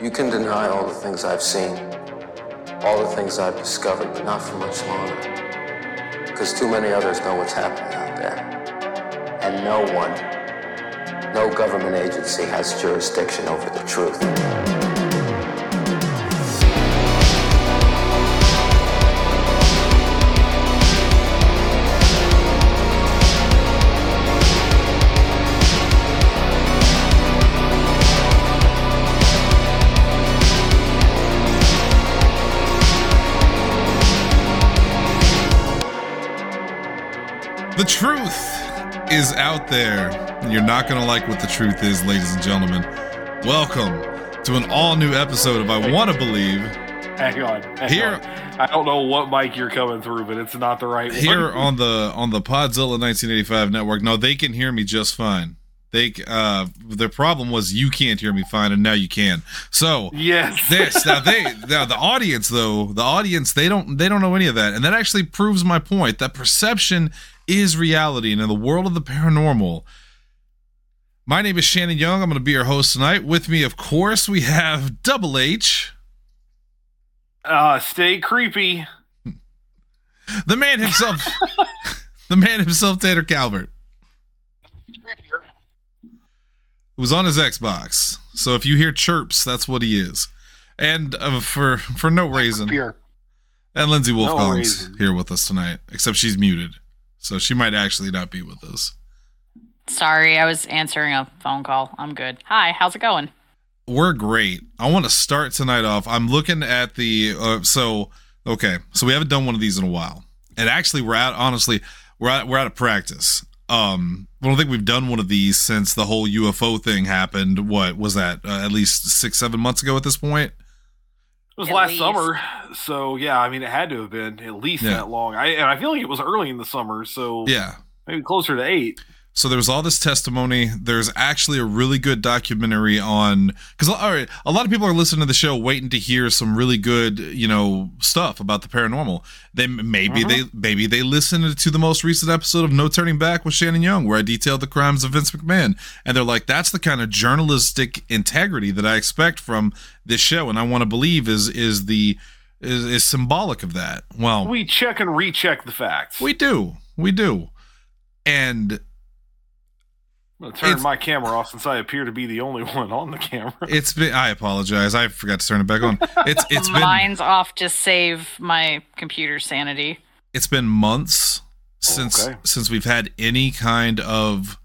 You can deny all the things I've seen, all the things I've discovered, but not for much longer. Because too many others know what's happening out there. And no one, no government agency has jurisdiction over the truth. Is out there. and You're not going to like what the truth is, ladies and gentlemen. Welcome to an all new episode of I Want to Believe. Hang on. hang Here- on. I don't know what mic you're coming through, but it's not the right Here one. on the on the Podzilla 1985 network. No, they can hear me just fine. They uh their problem was you can't hear me fine and now you can. So, Yes. this now they now the audience though the audience they don't they don't know any of that and that actually proves my point that perception is reality. And in the world of the paranormal. My name is shannon young. I'm going to be your host tonight. With me of course we have double h. Uh, stay creepy. the man himself the man himself tanner calvert. It was on his xbox. So if you hear chirps that's what he is. And uh, for for no reason. And Lindsay Wolfgang's reason. here with us tonight, except she's muted. So she might actually not be with us. Sorry, I was answering a phone call. I'm good. Hi, how's it going? We're great. I want to start tonight off. I'm looking at the uh, so okay. So we haven't done one of these in a while. And actually we're out honestly, we're out we're out of practice. Um I don't think we've done one of these since the whole UFO thing happened. What was that? Uh, at least 6 7 months ago at this point. It was At last least. summer, so yeah. I mean, it had to have been at least Yeah. that long. I and I feel like it was early in the summer, so Yeah. maybe closer to eight. So there's all this testimony. There's actually a really good documentary on because all right, a lot of people are listening to the show waiting to hear some really good, you know, stuff about the paranormal. They maybe Mhm. they maybe they listened to the most recent episode of No Turning Back with Shannon Young, where I detailed the crimes of Vince McMahon, and they're like, that's the kind of journalistic integrity that I expect from this show, and I want to believe is is the is, is symbolic of that. Well, We check and recheck the facts. we do, we do, and I'm gonna turn it's- my camera off since I appear to be the only one on the camera. It's been. I apologize. I forgot to turn it back on. It's it's been Mine's off to save my computer sanity. it's been months since Okay. since we've had any kind of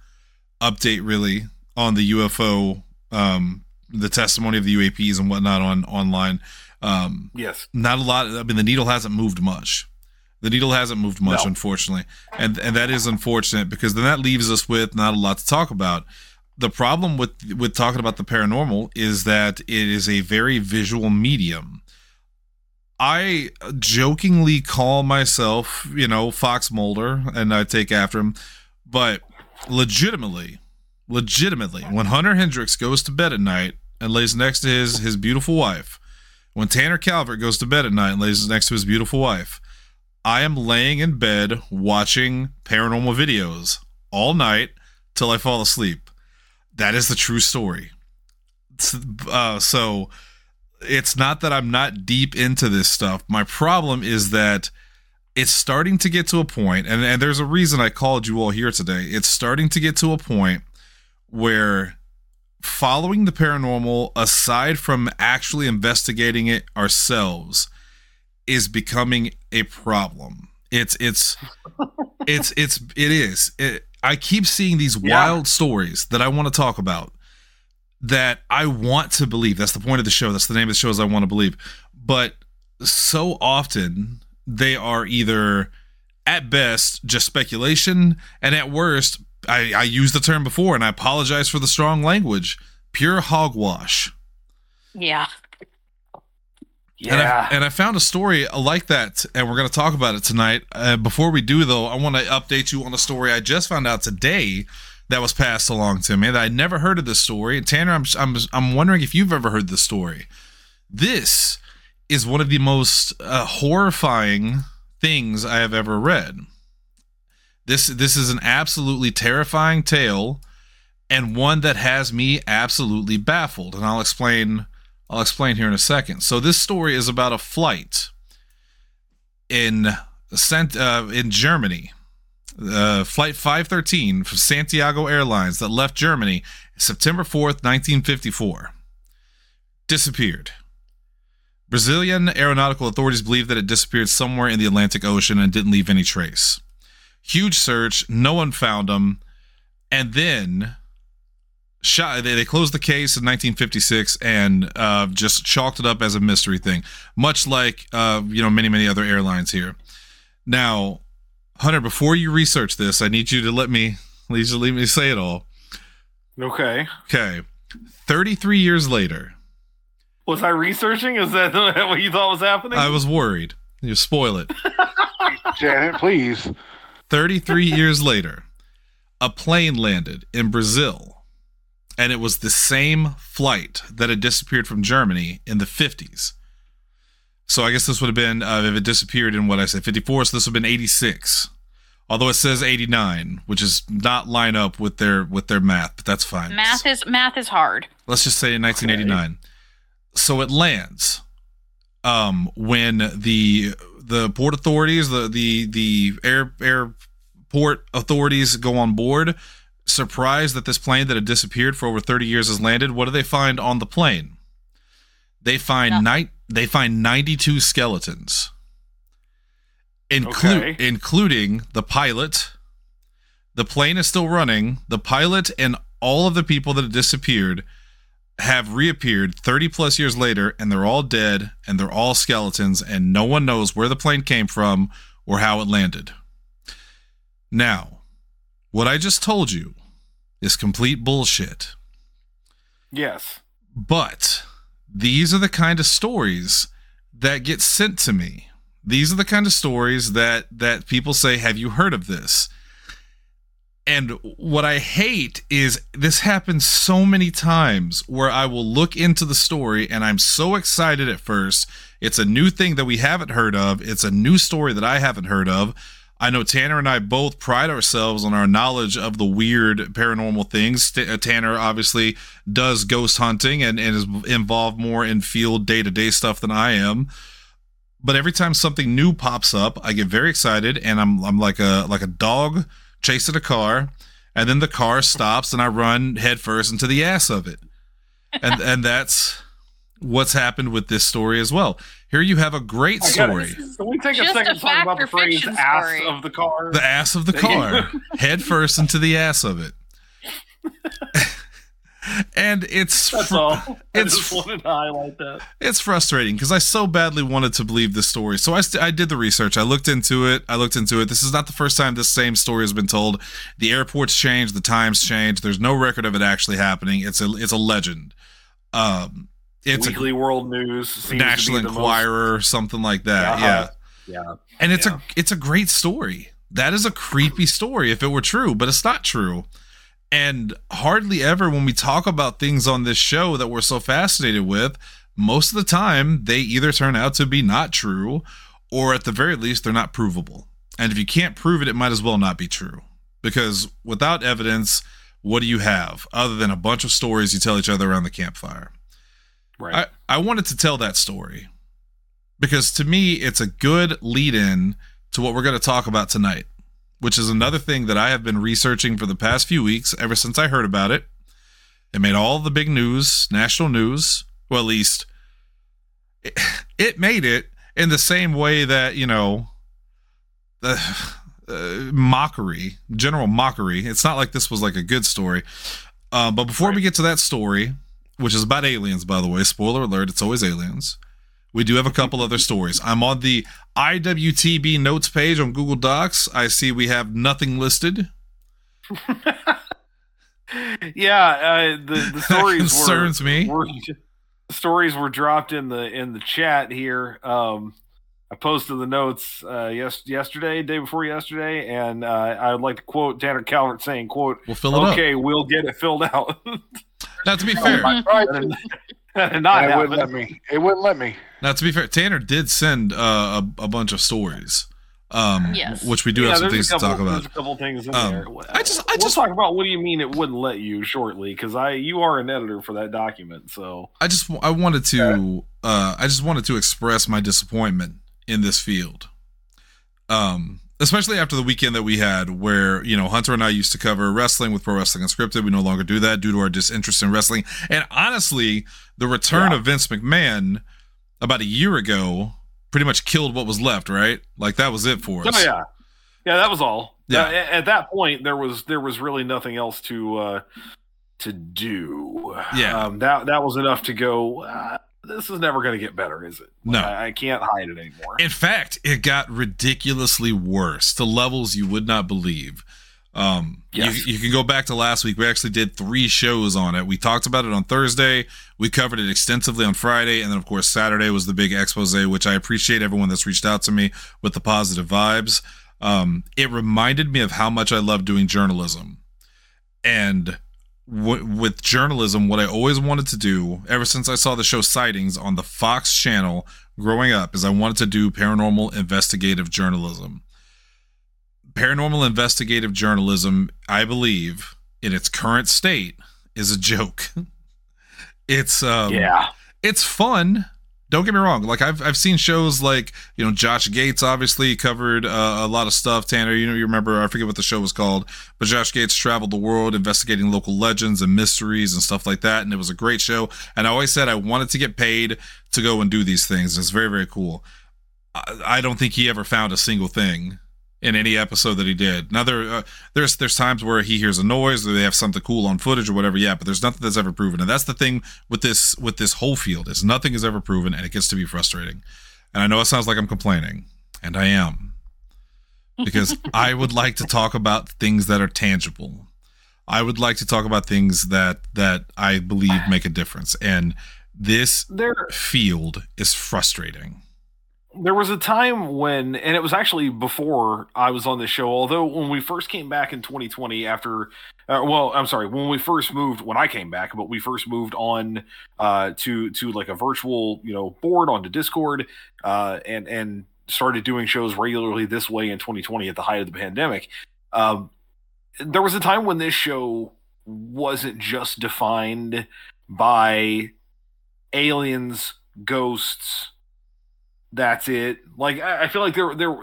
update really on the UFO, um, the testimony of the UAPs and whatnot on online. Um, Yes. not a lot. I mean, the needle hasn't moved much. The needle hasn't moved much, No. unfortunately, and and that is unfortunate because then that leaves us with not a lot to talk about. The problem with with talking about the paranormal is that it is a very visual medium. I jokingly call myself, you know, Fox Mulder, and I take after him, but legitimately, legitimately, when Hunter Hendricks goes to bed at night and lays next to his his beautiful wife, when Tanner Calvert goes to bed at night and lays next to his beautiful wife, I am laying in bed watching paranormal videos all night till I fall asleep. That is the true story. Uh, so it's not that I'm not deep into this stuff. My problem is that it's starting to get to a point, and, and there's a reason I called you all here today. It's starting to get to a point where following the paranormal, aside from actually investigating it ourselves, is becoming a problem. It's it's it's it's it is. It, I keep seeing these Yeah. wild stories that I want to talk about that I want to believe. That's the point of the show. That's the name of the show is I want to believe. But so often they are either at best just speculation and at worst I, I used the term before and I apologize for the strong language. Pure hogwash. Yeah. And I, Yeah. and I found a story like that, and we're going to talk about it tonight. Uh, before we do, though, I want to update you on a story I just found out today that was passed along to me that I'd never heard of this story. And Tanner, I'm, I'm, I'm wondering if you've ever heard this story. This is one of the most uh, horrifying things I have ever read. This this is an absolutely terrifying tale, and one that has me absolutely baffled. And I'll explain I'll explain here in a second. So this story is about a flight in uh, in Germany, uh, flight 513 from Santiago Airlines that left Germany September 4th, 1954. Disappeared. Brazilian aeronautical authorities believe that it disappeared somewhere in the Atlantic Ocean and didn't leave any trace. Huge search, no one found them, and then shot. They, they closed the case in 1956 and uh, just chalked it up as a mystery thing, much like uh, you know many many other airlines here. Now, Hunter, before you research this, I need you to let me let you let me say it all. Okay. Okay, 33 years later, Was I researching? Is that what you thought was happening? I was worried. You spoil it. Janet, please. 33 years later, a plane landed in Brazil, and it was the same flight that had disappeared from Germany in the 50s. So I guess this would have been, uh, if it disappeared in what I said, 54, so this would have been 86. Although it says 89, which is not line up with their with their math, but that's fine. Math is math is hard. Let's just say in 1989. So it lands um, when the the port authorities, the the the air airport authorities go on board, surprised that this plane that had disappeared for over 30 years has landed. What do they find on the plane? They find Yeah. night they find 92 skeletons. Inclu- Okay. including the pilot. The plane is still running. The pilot and all of the people that had disappeared have reappeared 30 plus years later and they're all dead and they're all skeletons and no one knows where the plane came from or how it landed. Now, what I just told you is complete bullshit. yes. But these are the kind of stories that get sent to me. These are the kind of stories that that people say, "Have you heard of this?" And what I hate is this happens so many times where I will look into the story and I'm so excited at first. It's a new thing that we haven't heard of. It's a new story that I haven't heard of. I know Tanner and I both pride ourselves on our knowledge of the weird paranormal things. T- uh, Tanner obviously does ghost hunting and, and is involved more in field day to day stuff than I am. But every time something new pops up, I get very excited and I'm I'm like a like a dog chasing a car, and then the car stops and I run headfirst into the ass of it. And and that's what's happened with this story as well. Here you have a great I gotta- story. Can we take Just a second a to talk about the phrase fiction "ass story. of the car"? The ass of the car. Head first into the ass of it. and it's That's fr- all. I it's just wanted to highlight that. it's frustrating because I so badly wanted to believe this story. So I, st- I did the research. I looked into it. I looked into it. This is not the first time this same story has been told. The airports changed. The times changed. There's no record of it actually happening. It's a it's a legend. Um, it's Weekly World News, a National the most- Enquirer, something like that. Uh-huh. Yeah, Yeah. and it's Yeah. a it's a great story. That is a creepy story if it were true, but it's not true. And hardly ever when we talk about things on this show that we're so fascinated with, most of the time they either turn out to be not true or at the very least they're not provable. And if you can't prove it, it might as well not be true. Because without evidence, what do you have other than a bunch of stories you tell each other around the campfire? Right. I, I wanted to tell that story because to me, it's a good lead in to what we're going to talk about tonight, which is another thing that I have been researching for the past few weeks, ever since I heard about it. It made all the big news, national news. Well, at least it, it made it in the same way that, you know, the uh, mockery, general mockery. It's not like this was like a good story. Uh, but before we get to that story, which is about aliens, by the way. Spoiler alert, it's always aliens. We do have a couple other stories. I'm on the IWTB notes page on Google Docs. I see we have nothing listed. yeah, uh, the the stories concerns were, me. Were, stories were dropped in the in the chat here. Um, I posted the notes uh, yes yesterday, day before yesterday, and uh, I would like to quote Tanner Calvert saying, "quote We'll fill it Okay, we'll get it filled out." up. Now, to be fair, I tried to, and and not it wouldn't let me. It wouldn't let me. now to be fair, Tanner did send uh, a, a bunch of stories. um, Yes. which we do have some things couple, to talk about. There's a couple things in Um, there. I just- I we'll just- talk about what do you mean it wouldn't let you shortly because I you are an editor for that document. So I just I wanted to uh I just wanted to express my disappointment in this field. Um especially after the weekend that we had where, you know, Hunter and I used to cover wrestling with Pro Wrestling Unscripted. We no longer do that due to our disinterest in wrestling. And honestly, the return Yeah. of Vince McMahon about a year ago pretty much killed what was left, right? Like that was it for us. Oh yeah, yeah, that was all. Yeah. Uh, at that point, there was there was really nothing else to uh, to do. Yeah. um, that that was enough to go. Uh, this is never going to get better, is it? No. I, I can't hide it anymore. In fact, it got ridiculously worse to levels you would not believe. Um, Yes. you, you can go back to last week. We actually did three shows on it. We talked about it on Thursday. We covered it extensively on Friday. And then, of course, Saturday was the big expose, which I appreciate everyone that's reached out to me with the positive vibes. Um, it reminded me of how much I love doing journalism. And w- with journalism, what I always wanted to do, ever since I saw the show Sightings on the Fox channel growing up, is I wanted to do paranormal investigative journalism. Paranormal investigative journalism, I believe, in its current state, is a joke. it's um, yeah, it's fun. Don't get me wrong. Like I've I've seen shows like you know Josh Gates obviously covered uh, a lot of stuff. Tanner, you know you remember I forget what the show was called, but Josh Gates traveled the world investigating local legends and mysteries and stuff like that, and it was a great show. And I always said I wanted to get paid to go and do these things. It's very very cool. I, I don't think he ever found a single thing in any episode that he did. Now there, uh, there's there's times where he hears a noise or they have something cool on footage or whatever. Yeah, but there's nothing that's ever proven, and that's the thing with this with this whole field is nothing is ever proven, and it gets to be frustrating. And I know it sounds like I'm complaining, and I am, because I would like to talk about things that are tangible. I would like to talk about things that that I believe make a difference, and this there field is frustrating. There was a time when and it was actually before i was on the show although when we first came back in 2020 after uh, well i'm sorry when we first moved when i came back but we first moved on uh to to like a virtual you know board onto discord uh and and started doing shows regularly this way in 2020 at the height of the pandemic. Um there was a time when this show wasn't just defined by aliens ghosts that's it. Like I, I feel like there there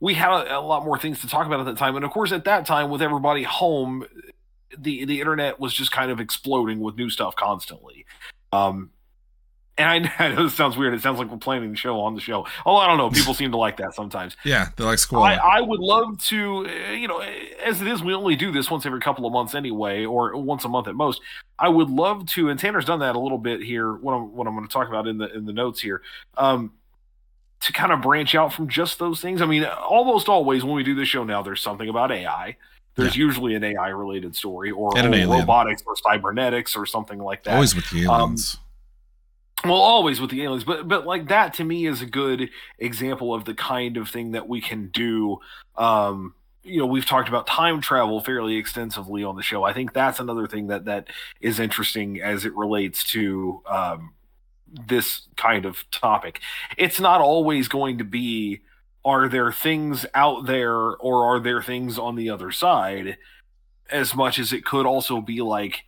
we had a, a lot more things to talk about at that time, and of course at that time with everybody home, the the internet was just kind of exploding with new stuff constantly. Um, and I, I know this sounds weird. It sounds like we're planning the show on the show. Oh, I don't know. People seem to like that sometimes. Yeah, they're like I, squad. I would love to, uh, you know, as it is, we only do this once every couple of months anyway, or once a month at most. I would love to, and Tanner's done that a little bit here. What I'm, what I'm going to talk about in the in the notes here, um, to kind of branch out from just those things. I mean, almost always when we do this show now, there's something about AI. There's usually an AI related story, or, or robotics, or cybernetics, or something like that. Always with the Um, aliens. Well, always with the aliens, but but like that to me is a good example of the kind of thing that we can do. Um, you know, we've talked about time travel fairly extensively on the show. I think that's another thing that that is interesting as it relates to um, this kind of topic. It's not always going to be are there things out there or are there things on the other side as much as it could also be like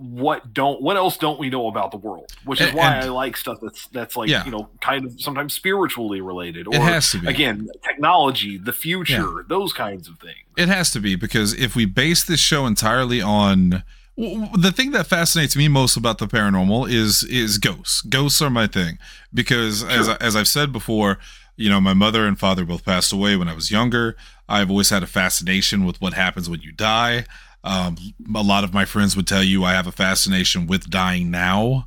what don't what else don't we know about the world which is And- why and- i like stuff that's that's like Yeah. you know kind of sometimes spiritually related or it has to be. again technology the future those kinds of things It has to be because if we base this show entirely on the thing that fascinates me most about the paranormal is is ghosts. Ghosts are my thing because as I, as I've said before, you know, my mother and father both passed away when I was younger. I've always had a fascination with what happens when you die. Um, a lot of my friends would tell you I have a fascination with dying now.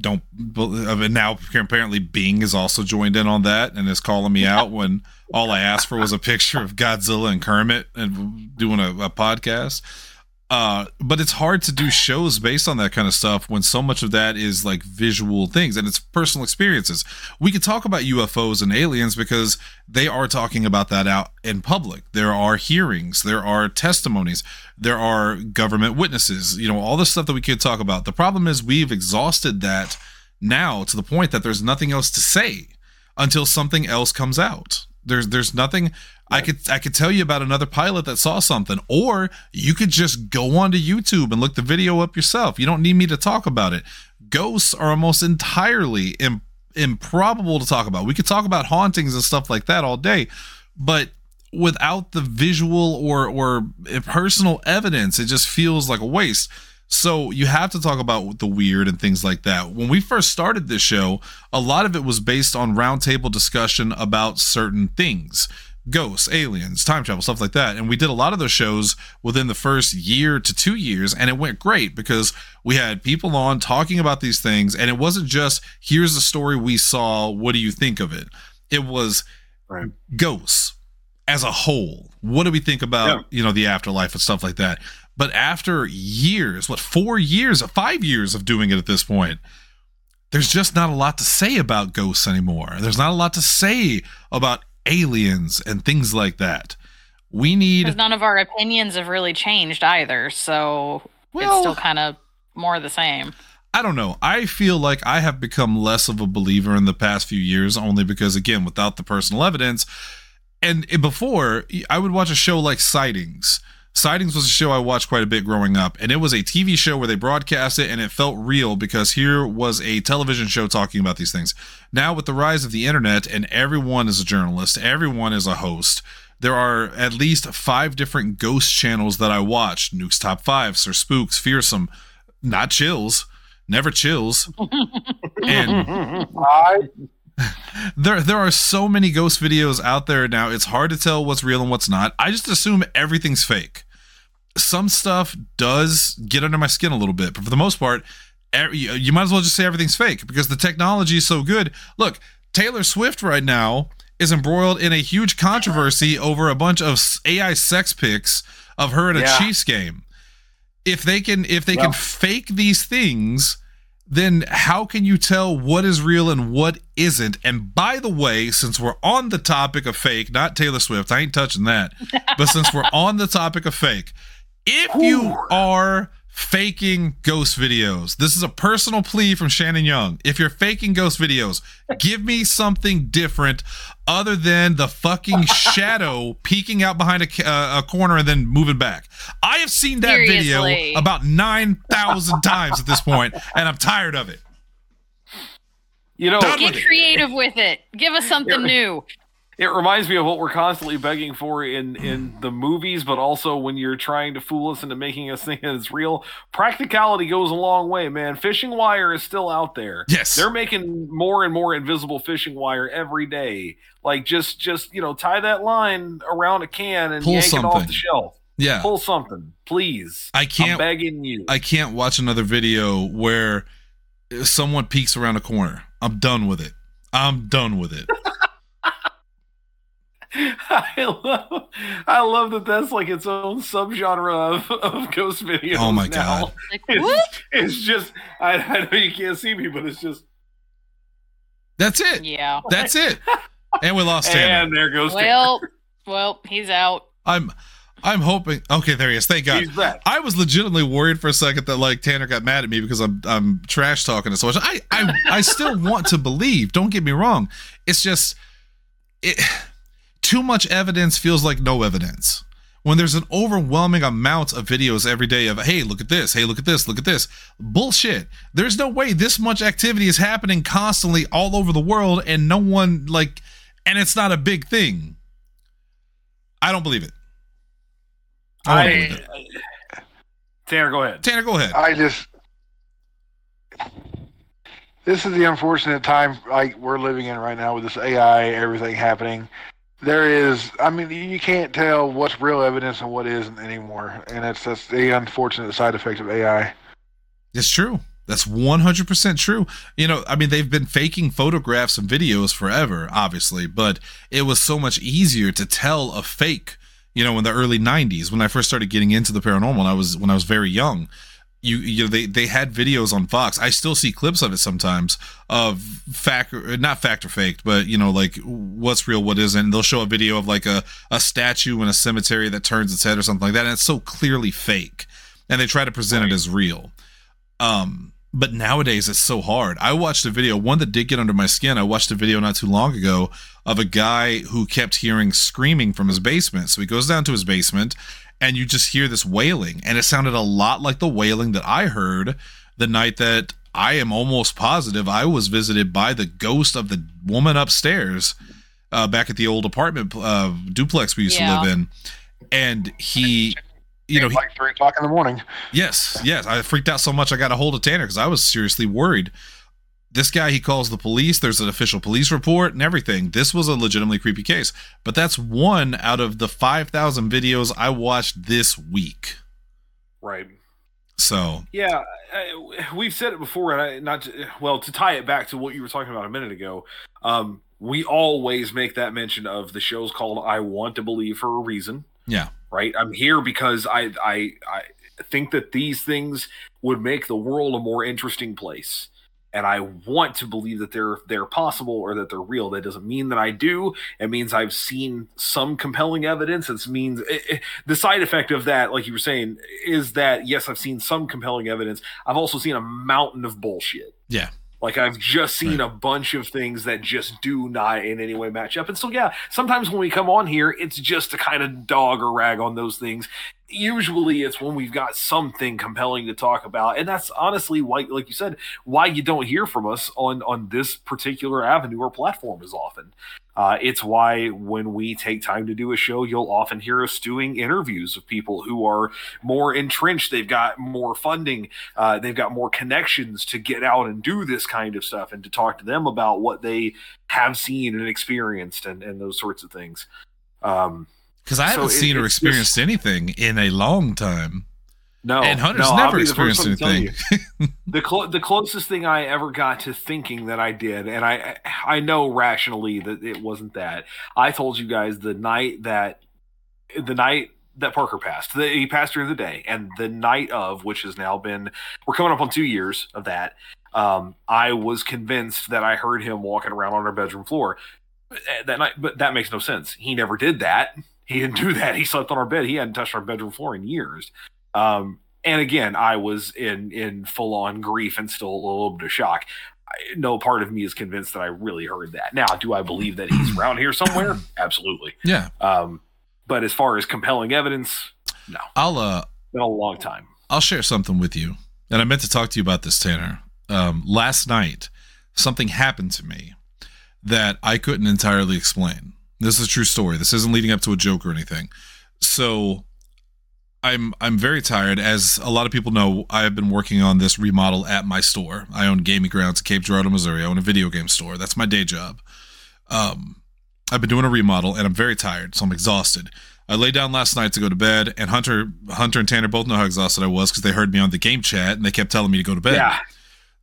Don't and now apparently Bing is also joined in on that and is calling me out when all I asked for was a picture of Godzilla and Kermit and doing a, a podcast. Uh, but it's hard to do shows based on that kind of stuff when so much of that is like visual things and it's personal experiences. We could talk about UFOs and aliens because they are talking about that out in public. There are hearings, there are testimonies, there are government witnesses, you know, all the stuff that we could talk about. The problem is we've exhausted that now to the point that there's nothing else to say until something else comes out. There's there's nothing I could I could tell you about another pilot that saw something, or you could just go onto YouTube and look the video up yourself. You don't need me to talk about it. Ghosts are almost entirely Im- improbable to talk about. We could talk about hauntings and stuff like that all day, but without the visual or or personal evidence, it just feels like a waste. So you have to talk about the weird and things like that. When we first started this show, a lot of it was based on roundtable discussion about certain things ghosts, aliens, time travel, stuff like that. And we did a lot of those shows within the first year to two years, and it went great because we had people on talking about these things, and it wasn't just here's the story we saw, what do you think of it? It was Right. ghosts as a whole. What do we think about, Yeah. you know, the afterlife and stuff like that? But after years, what, four years, five years of doing it at this point, there's just not a lot to say about ghosts anymore. There's not a lot to say about aliens and things like that. We need none of our opinions have really changed either, so Well- it's still kind of more the same. I don't know. I feel like I have become less of a believer in the past few years only because again, without the personal evidence and eh, before I would watch a show like Sightings. Sightings was a show I watched quite a bit growing up, and it was a TV show where they broadcast it and it felt real because here was a television show talking about these things. Now, with the rise of the internet and everyone is a journalist, everyone is a host, there are at least five different ghost channels that I watch Nuke's Top Five, Sir Spooks, Fearsome, not Chills, never Chills. and I there there are so many ghost videos out there now it's hard to tell what's real and what's not i just assume everything's fake some stuff does get under my skin a little bit but for the most part you might as well just say everything's fake because the technology is so good look taylor swift right now is embroiled in a huge controversy over a bunch of ai sex pics of her at a Yeah. chiefs game if they can if they Yeah. can fake these things then how can you tell what is real and what isn't? And by the way, since we're on the topic of fake, not Taylor Swift, I ain't touching that. But since we're on the topic of fake, if you are faking ghost videos, this is a personal plea from Shannon Young. If you're faking ghost videos, give me something different other than the fucking shadow peeking out behind a, uh, a corner and then moving back. I have seen that video about 9,000 times at this point, and I'm tired of it. You know, Done Get with it. creative with it. Give us something new. It reminds me of what we're constantly begging for in in the movies, but also when you're trying to fool us into making us think that it's real. Practicality goes a long way, man. Fishing wire is still out there. Yes. they're making more and more invisible fishing wire every day. Like just just you know tie that line around a can and Pull yank it off the shelf. Yeah. Pull something, please. I I'm can't begging you. I can't watch another video where someone peeks around a corner. I'm done with it. I'm done with it. I love, I love that that's like its own subgenre of, of ghost videos. Oh my now. God. Like, It's, it's just, I, I know you can't see me, but it's just, That's it. Yeah. That's it. And we lost Tanner. and there goes Well, well, he's out. I'm I'm hoping okay, there he is. Thank God. He's back. I was legitimately worried for a second that like Tanner got mad at me because I'm I'm trash talking so much. I I I still want to believe. Don't get me wrong. It's just it too much evidence feels like no evidence. When there's an overwhelming amount of videos every day of hey, look at this, hey, look at this, look at this. Bullshit. There's no way this much activity is happening constantly all over the world and no one like and it's not a big thing. I don't believe it. I don't believe I, it. Tanner, go ahead. Tanner, go ahead. I just this is the unfortunate time like we're living in right now with this AI, everything happening. There is, I mean, you can't tell what's real evidence and what isn't anymore, and that's that's the unfortunate side effect of AI. It's true. That's 100% true. You know, I mean, they've been faking photographs and videos forever, obviously, but it was so much easier to tell a fake, you know, in the early 90s when I first started getting into the paranormal and I was when I was very young. You you know they they had videos on Fox. I still see clips of it sometimes of fact not fact or faked, but you know like what's real, what isn't. And they'll show a video of like a a statue in a cemetery that turns its head or something like that, and it's so clearly fake. And they try to present it as real. Um, But nowadays it's so hard. I watched a video, one that did get under my skin. I watched a video not too long ago of a guy who kept hearing screaming from his basement. So he goes down to his basement and you just hear this wailing. And it sounded a lot like the wailing that I heard the night that I am almost positive I was visited by the ghost of the woman upstairs uh, back at the old apartment uh, duplex we used Yeah. to live in. And he, you know, he, like three o'clock in the morning. Yes, yes. I freaked out so much I got a hold of Tanner because I was seriously worried. This guy, he calls the police. There's an official police report and everything. This was a legitimately creepy case. But that's one out of the 5,000 videos I watched this week. Right. So, Yeah, I, we've said it before, and I, not to, well to tie it back to what you were talking about a minute ago. Um, we always make that mention of the show's called "I Want to Believe" for a reason, yeah. right? I'm here because I I I think that these things would make the world a more interesting place. And I want to believe that they're they're possible or that they're real. That doesn't mean that I do. It means I've seen some compelling evidence. It means it, it- the side effect of that, like you were saying, is that yes, I've seen some compelling evidence. I've also seen a mountain of bullshit. Yeah. Like I've just seen a bunch of things that just do not in any way match up. And so yeah, sometimes when we come on here, it's just to kind of dog or rag on those things. Usually it's when we've got something compelling to talk about. And that's honestly why like you said, why you don't hear from us on on this particular avenue or platform as often. Uh, it's why when we take time to do a show, you'll often hear us doing interviews of people who are more entrenched. They've got more funding. Uh, they've got more connections to get out and do this kind of stuff and to talk to them about what they have seen and experienced and, and those sorts of things. Um, Because I haven't it- seen or it's experienced anything in a long time. no, and Hunter's no, never experienced one to tell anything. the clo- the closest thing I ever got to thinking that I did, and I I know rationally that it wasn't that. I told you guys the night that the night that Parker passed, the, he passed during the day, and the night of, which has now been we're coming up on two years of that. Um, I was convinced that I heard him walking around on our bedroom floor uh, that night, but that makes no sense. He never did that. He didn't do that. He slept on our bed. He hadn't touched our bedroom floor in years. Um, and again, I was in in full on grief and still a little bit of shock. I, no part of me is convinced that I really heard that. Now, do I believe that he's around here somewhere? Absolutely. Yeah. Um, but as far as compelling evidence, no, I'll uh been a long time. I'll share something with you. And I meant to talk to you about this, Tanner. Um, last night, something happened to me that I couldn't entirely explain. This is a true story. This isn't leading up to a joke or anything. So I'm I'm very tired. As a lot of people know, I have been working on this remodel at my store. I own gaming grounds in Cape Girardeau, Missouri. I own a video game store. That's my day job. Um, I've been doing a remodel and I'm very tired, so I'm exhausted. I lay down last night to go to bed, and Hunter, Hunter and Tanner both know how exhausted I was because they heard me on the game chat and they kept telling me to go to bed. Yeah,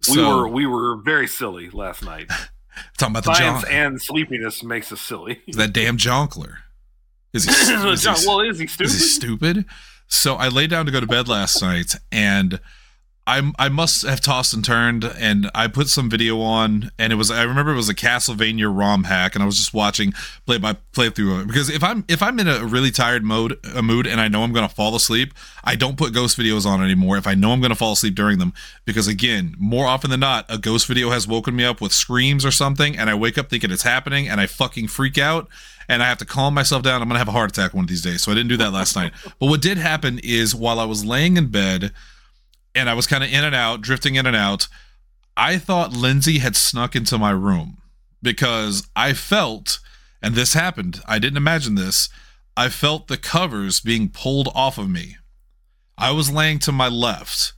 we were we were very silly last night. talking about the Science and sleepiness makes us silly. that damn Jonkler. Is he, is, John, he, well, is he stupid? is he stupid? So I lay down to go to bed last night, and I I must have tossed and turned, and I put some video on, and it was I remember it was a Castlevania ROM hack, and I was just watching play by playthrough it because if I'm if I'm in a really tired mode a mood and I know I'm gonna fall asleep, I don't put ghost videos on anymore if I know I'm gonna fall asleep during them because again, more often than not, a ghost video has woken me up with screams or something, and I wake up thinking it's happening, and I fucking freak out and I have to calm myself down. I'm gonna have a heart attack one of these days. So I didn't do that last night. But what did happen is while I was laying in bed and I was kind of in and out, drifting in and out, I thought Lindsay had snuck into my room because I felt, and this happened, I didn't imagine this, I felt the covers being pulled off of me. I was laying to my left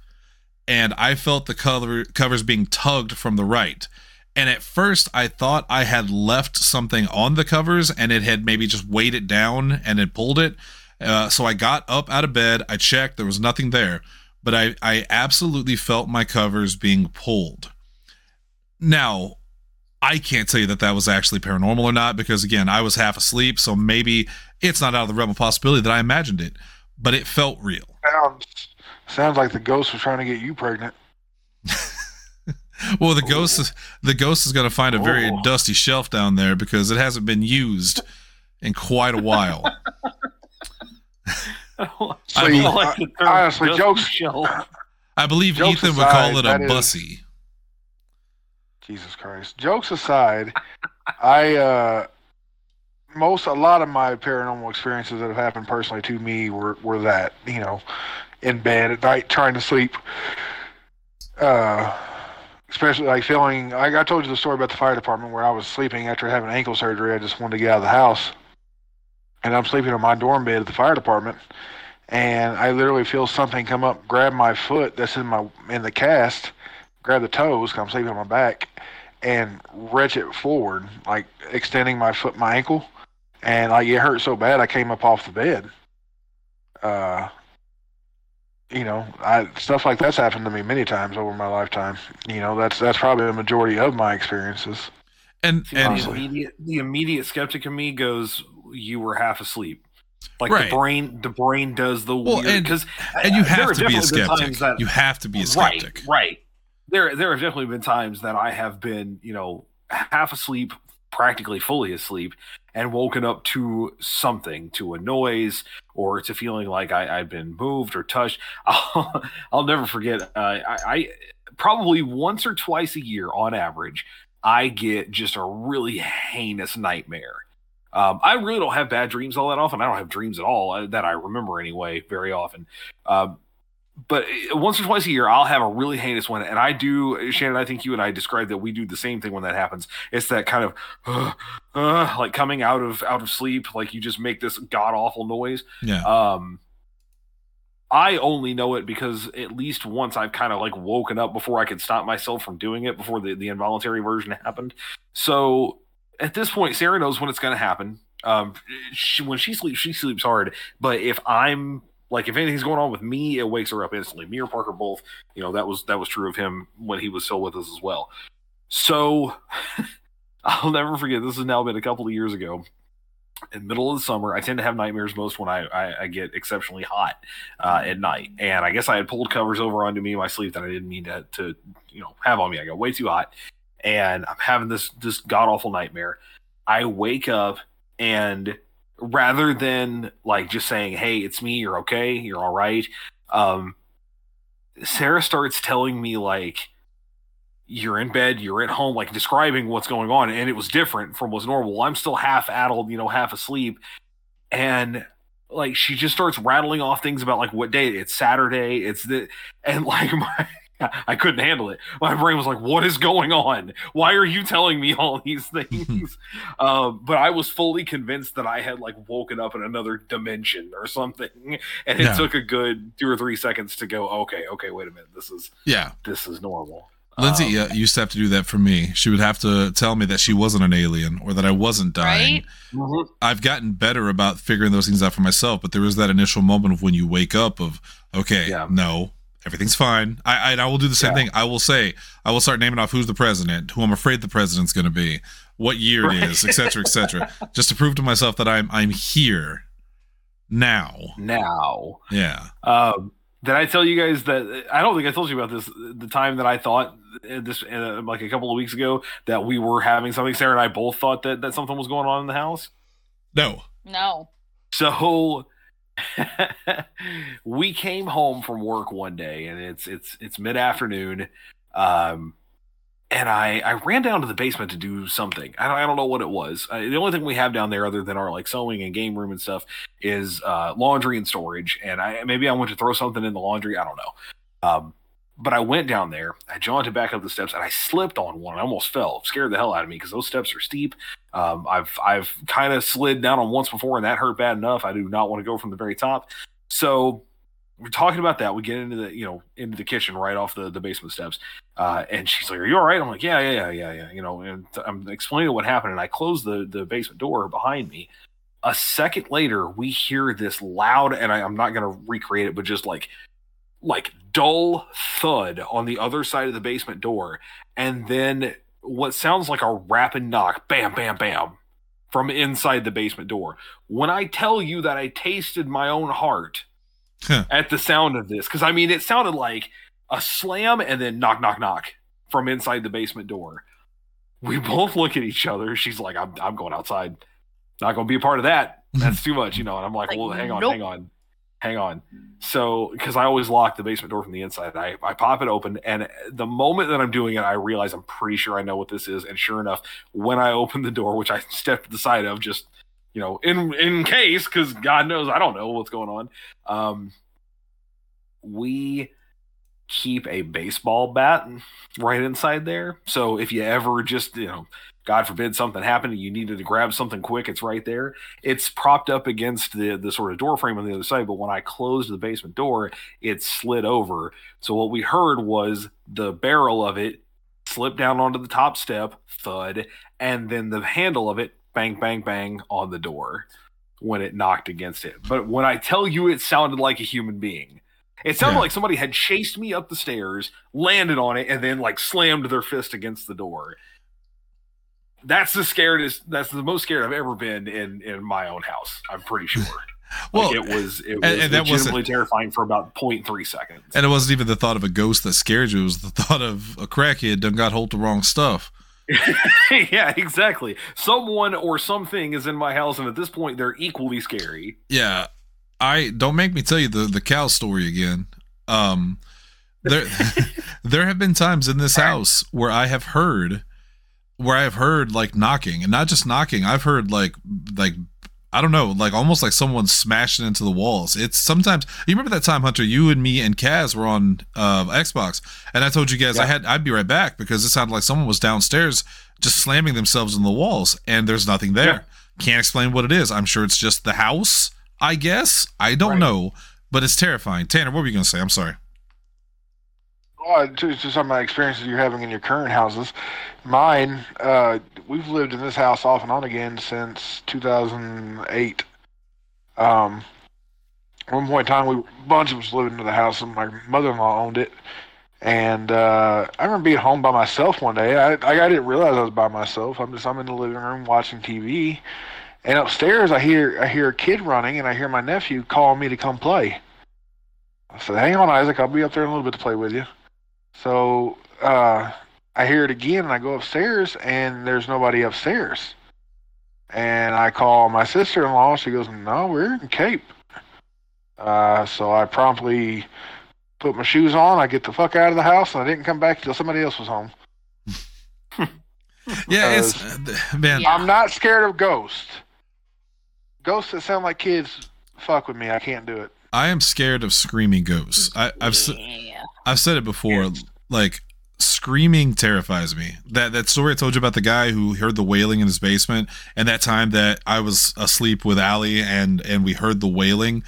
and I felt the cover covers being tugged from the right. And at first, I thought I had left something on the covers and it had maybe just weighed it down and it pulled it. Uh, so I got up out of bed. I checked. There was nothing there. But I, I absolutely felt my covers being pulled. Now, I can't tell you that that was actually paranormal or not because, again, I was half asleep. So maybe it's not out of the realm of possibility that I imagined it, but it felt real. Sounds sounds like the ghost was trying to get you pregnant. Well, the ghost is the ghost is going to find a very Oh. dusty shelf down there because it hasn't been used in quite a while. See, I like the honestly, dusty jokes- shelf. I believe Jokes Ethan would call it a that is- bussy. Jesus Christ. Jokes aside, I uh most a lot of my paranormal experiences that have happened personally to me were were that, you know, in bed at night trying to sleep. Uh especially like feeling like I told you the story about the fire department where I was sleeping after having ankle surgery. I just wanted to get out of the house. And I'm sleeping on my dorm bed at the fire department and I literally feel something come up, grab my foot that's in my in the cast, grab the toes, I'm sleeping on my back, and wrench it forward, like extending my foot, my ankle, and like it hurt so bad I came up off the bed. Uh, you know, I stuff like that's happened to me many times over my lifetime. You know, that's that's probably the majority of my experiences. And and the immediate the immediate skeptic in me goes, "You were half asleep." Like Right. the brain, the brain does the Well, weird and- because and you have to be a skeptic. That, You have to be a right, skeptic. right. There, there have definitely been times that I have been, you know, half asleep, practically fully asleep, and woken up to something, to a noise, or to feeling like I, I've been moved or touched. I'll, I'll never forget. Uh, I, I probably once or twice a year, on average, I get just a really heinous nightmare. Um, I really don't have bad dreams all that often. I don't have dreams at all uh, that I remember anyway, very often. Um, but uh, once or twice a year, I'll have a really heinous one, and I do. Shannon, I think you and I described that we do the same thing when that happens. It's that kind of uh, uh, like coming out of out of sleep, like you just make this god awful noise. Yeah. Um, I only know it because at least once I've kind of like woken up before I could stop myself from doing it before the, the involuntary version happened. So at this point, Sarah knows when it's going to happen. Um, she, when she sleeps, she sleeps hard. But if I'm like, if anything's going on with me, it wakes her up instantly. Me or Parker both. You know that was that was true of him when he was still with us as well. So I'll never forget. This has now been a couple of years ago. In middle of the summer, I tend to have nightmares most when I, I, I get exceptionally hot uh, at night. And I guess I had pulled covers over onto me in my sleep that I didn't mean to, to you know have on me. I got way too hot, and I'm having this this god awful nightmare. I wake up and rather than like just saying, "Hey, it's me. You're okay. You're all right," um, Sarah starts telling me like you're in bed, you're at home, like describing what's going on, and it was different from what's normal. I'm still half addled, you know, half asleep, and like she just starts rattling off things about like what day it's Saturday, it's the and like my I couldn't handle it. My brain was like, "What is going on? Why are you telling me all these things?" um, but I was fully convinced that I had like woken up in another dimension or something, and it Yeah. took a good two or three seconds to go, "Okay, okay, wait a minute, this is Yeah. this is normal." Lindsay Um, yeah, used to have to do that for me. She would have to tell me that she wasn't an alien or that I wasn't dying. Right? mhm. I've gotten better about figuring those things out for myself, but there was that initial moment of when you wake up of, okay, Yeah. no, everything's fine. I, I and I will do the same Yeah. thing. I will say, I will start naming off who's the president, who I'm afraid the president's going to be, what year Right. it is, etc., cetera, et cetera, just to prove to myself that I'm I'm here now. Now, Yeah. um, did I tell you guys that I don't think I told you about this? The time that I thought uh, this, uh, like a couple of weeks ago, that we were having something. Sarah and I both thought that that something was going on in the house. No. No. So we came home from work one day, and it's it's it's mid afternoon, um, and I I ran down to the basement to do something. I don't, I don't know what it was. Uh, the only thing we have down there, other than our like sewing and game room and stuff, is uh, laundry and storage. And I maybe I went to throw something in the laundry. I don't know. Um, but I went down there. I jaunted back up the steps, and I slipped on one. I almost fell. Scared the hell out of me because those steps are steep. Um, I've I've kind of slid down on once before, and that hurt bad enough. I do not want to go from the very top. So we're talking about that. We get into the you know into the kitchen right off the, the basement steps, uh, and she's like, "Are you all right?" I'm like, "Yeah, yeah, yeah, yeah, yeah." You know, and I'm explaining what happened, and I close the the basement door behind me. A second later, we hear this loud, and I, I'm not going to recreate it, but just like like dull thud on the other side of the basement door, and then what sounds like a rapid knock, bam, bam, bam, from inside the basement door. When I tell you that I tasted my own heart Huh. at the sound of this, because I mean, it sounded like a slam and then knock, knock, knock from inside the basement door. We both look at each other. She's like, I'm, I'm going outside. Not going to be a part of that. That's too much, you know. And I'm like, Like, well, hang on, nope. hang on. Hang on. So, because I always lock the basement door from the inside, I, I pop it open, and the moment that I'm doing it, I realize I'm pretty sure I know what this is. And sure enough, when I open the door, which I stepped to the side of, just you know, in in case, because God knows I don't know what's going on. Um, we keep a baseball bat right inside there. So if you ever just, you know, God forbid something happened and you needed to grab something quick, it's right there. It's propped up against the the sort of door frame on the other side, but when I closed the basement door, it slid over. So what we heard was the barrel of it slip down onto the top step, thud, and then the handle of it bang bang bang on the door when it knocked against it. But when I tell you it sounded like a human being, it sounded Yeah. like somebody had chased me up the stairs, landed on it, and then like slammed their fist against the door. That's the scaredest. That's the most scared I've ever been in in my own house. I'm pretty sure. Well, like it was it was and- and that wasn't- legitimately terrifying for about 0.3 seconds. and it wasn't even the thought of a ghost that scared you. It was the thought of a crackhead done got hold of the wrong stuff. yeah, exactly. Someone or something is in my house, and at this point, they're equally scary. Yeah, I don't make me tell you the the cow story again. Um, there there have been times in this house where I have heard where I have heard like knocking, and not just knocking. I've heard like like I don't know, like almost like someone smashing into the walls. It's sometimes you remember that time, Hunter, you and me and Kaz were on uh, Xbox, and I told you guys I had I'd be right back because it sounded like someone was downstairs just slamming themselves in the walls, and there's nothing there. Yeah. Can't explain what it is. I'm sure it's just the house. I guess I don't Right. know, but it's terrifying. Tanner, what were you gonna say? I'm sorry. Well, to, to some of my experiences you're having in your current houses, mine, uh, we've lived in this house off and on again since 2008. Um, at one point in time, we a bunch of us lived in the house, and my mother-in-law owned it. And uh, I remember being home by myself one day. I, I, I didn't realize I was by myself. I'm just I'm in the living room watching TV, and upstairs I hear I hear a kid running, and I hear my nephew calling me to come play. I said, "Hang on, Isaac. I'll be up there in a little bit to play with you." So uh, I hear it again, and I go upstairs, and there's nobody upstairs. And I call my sister-in-law. She goes, "No, we're in Cape." Uh, so I promptly put my shoes on. I get the fuck out of the house, and I didn't come back until somebody else was home. Yeah, it's uh, man. I'm not scared of ghosts. Ghosts that sound like kids, fuck with me. I can't do it. I am scared of screaming ghosts. I, I've s- Yeah. I've said it before. Like screaming terrifies me. That that story I told you about the guy who heard the wailing in his basement, and that time that I was asleep with Ali and and we heard the wailing.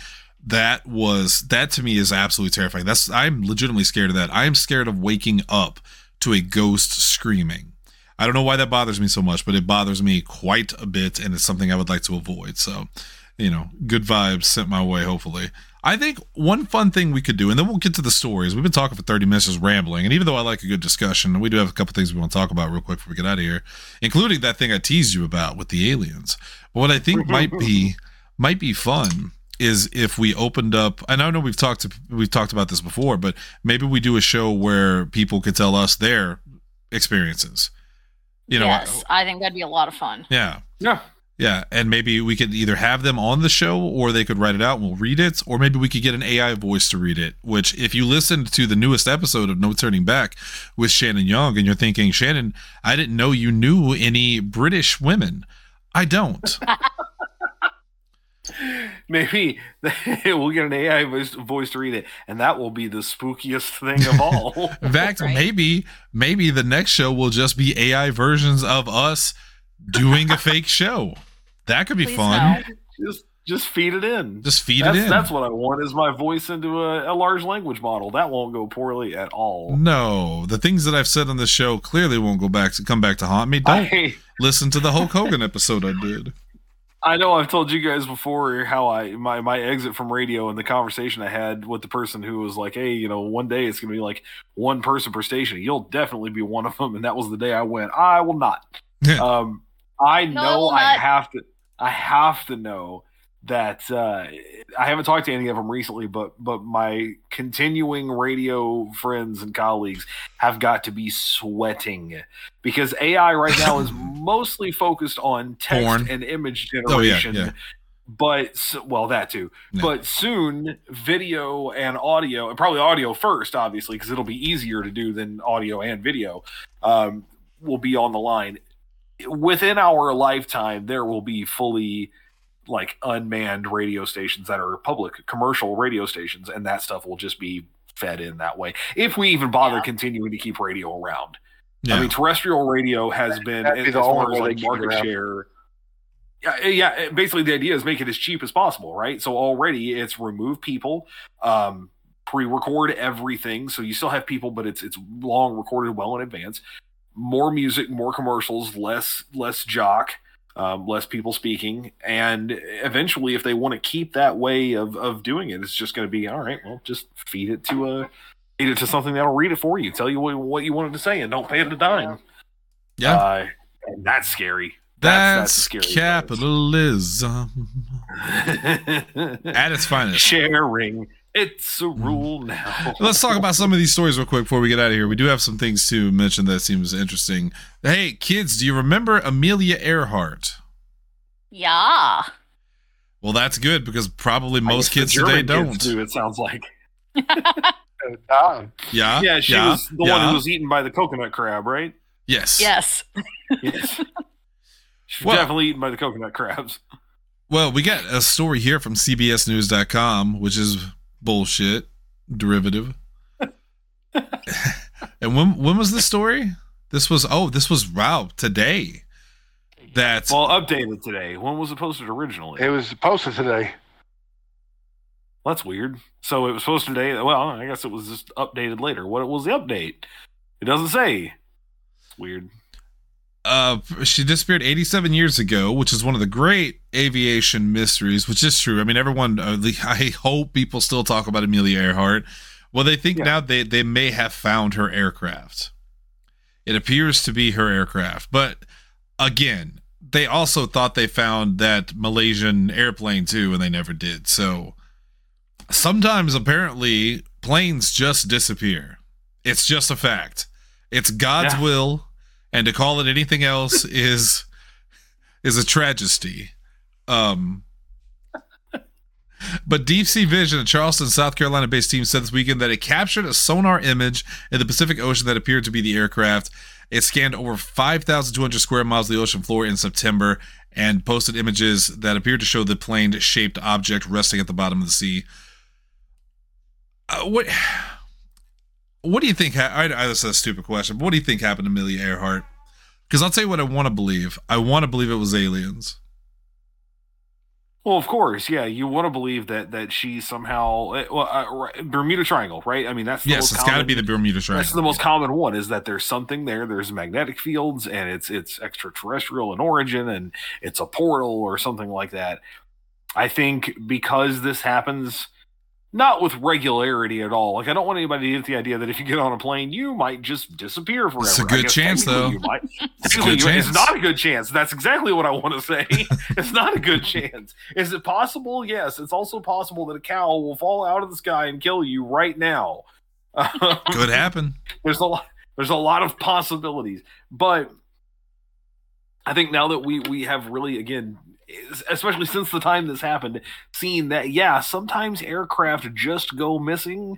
That was that to me is absolutely terrifying. That's I'm legitimately scared of that. I am scared of waking up to a ghost screaming. I don't know why that bothers me so much, but it bothers me quite a bit, and it's something I would like to avoid. So, you know, good vibes sent my way, hopefully. I think one fun thing we could do, and then we'll get to the stories. We've been talking for 30 minutes just rambling, and even though I like a good discussion, we do have a couple things we want to talk about real quick before we get out of here, including that thing I teased you about with the aliens. But what I think might be might be fun is if we opened up and I know we've talked to, we've talked about this before, but maybe we do a show where people could tell us their experiences. You know, yes, I think that'd be a lot of fun. yeah. Yeah. Yeah, and maybe we could either have them on the show or they could write it out and we'll read it, or maybe we could get an AI voice to read it. Which, if you listened to the newest episode of No Turning Back with Shannon Young and you're thinking, Shannon, I didn't know you knew any British women. I don't. Maybe we'll get an AI voice, voice to read it, and that will be the spookiest thing of all. In fact, Right. maybe maybe the next show will just be AI versions of us doing a fake show. That could be Please fun. no. just just feed it in. Just feed that's, it in. that's what I want is my voice into a, a large language model. That won't go poorly at all. no, the things that I've said on the show clearly won't go back to come back to haunt me. Don't I, listen to the Hulk Hogan episode I did. I know I've told you guys before how I my, my exit from radio and the conversation I had with the person who was like, "Hey, you know, one day it's going to be like one person per station. You'll definitely be one of them." And that was the day I went. I will not. Yeah. Um, I No, know will I have to. I have to know that uh, I haven't talked to any of them recently, but but my continuing radio friends and colleagues have got to be sweating because AI right now is mostly focused on text Porn. and image Oh, yeah, generation. yeah. but well, that too. Yeah. But soon, video and audio, and probably audio first, obviously, because it'll be easier to do than audio and video, um, will be on the line. Within our lifetime, there will be fully like unmanned radio stations that are public commercial radio stations, and that stuff will just be fed in that way. If we even bother Yeah. continuing to keep radio around. Yeah. I mean, terrestrial radio has been That'd be as the only far as like they keep it market around. share. Yeah, yeah. Basically, the idea is make it as cheap as possible, right? So already it's remove people, um, pre-record everything, so you still have people, but it's it's long recorded well in advance. More music, more commercials, less less jock, um, less people speaking, and eventually, if they want to keep that way of of doing it, it's just going to be all right. Well, just feed it to a feed it to something that'll read it for you, tell you what, what you wanted to say, and don't pay it a dime. yeah. Uh, and that's scary. that's the scary capitalism at its finest. Sharing. It's a rule now. Let's talk about some of these stories real quick before we get out of here. We do have some things to mention that seems interesting. Hey, kids, do you remember Amelia Earhart? Yeah. Well, that's good because probably most kids today German don't. kids do, it sounds like. Uh, Yeah. Yeah, she yeah, was the yeah. one who was eaten by the coconut crab, right? Yes. Yes. Yes. She Well- definitely eaten by the coconut crabs. Well, we got a story here from CBSNews.com, which is bullshit derivative. and when when was this story? This was oh, this was wow today. That's Well, updated today. When was it posted originally? It was posted today. That's weird. So it was posted today. Well, I guess it was just updated later. What was the update? It doesn't say. It's weird. Uh she disappeared 87 years ago, which is one of the great aviation mysteries, which is true. I mean, everyone. Uh, I hope people still talk about Amelia Earhart. Well, they think Yeah. now they they may have found her aircraft. It appears to be her aircraft, but again, they also thought they found that Malaysian airplane too, and they never did. So sometimes, apparently, planes just disappear. It's just a fact. It's God's Yeah. will, and to call it anything else is is a tragedy. Um, but Deep Sea Vision, a Charleston, South Carolina based team, said this weekend that it captured a sonar image in the Pacific Ocean that appeared to be the aircraft. It scanned over 5,200 square miles of the ocean floor in September and posted images that appeared to show the plane shaped object resting at the bottom of the sea. Uh, what what do you think? Ha- I, I, this is a stupid question, but what do you think happened to Amelia Earhart? Because I'll tell you what I want to believe. I want to believe it was aliens. Well, of course, yeah. You want to believe that that she somehow, eh, well, uh, Bermuda Triangle, right? I mean, that's the Yes, most it's got to be the Bermuda Triangle. That's the most common one is that there's something there. There's magnetic fields, and it's it's extraterrestrial in origin, and it's a portal or something like that. I think because this happens not with regularity at all. Like I don't want anybody to get the idea that if you get on a plane, you might just disappear forever. It's a good chance, though. You might. It's a good you- chance. It's not a good chance. That's exactly what I want to say. it's not a good chance. Is it possible? Yes. It's also possible that a cow will fall out of the sky and kill you right now. Could happen. there's a lot there's a lot of possibilities but i think now that we we have really again especially since the time this happened seeing that yeah sometimes aircraft just go missing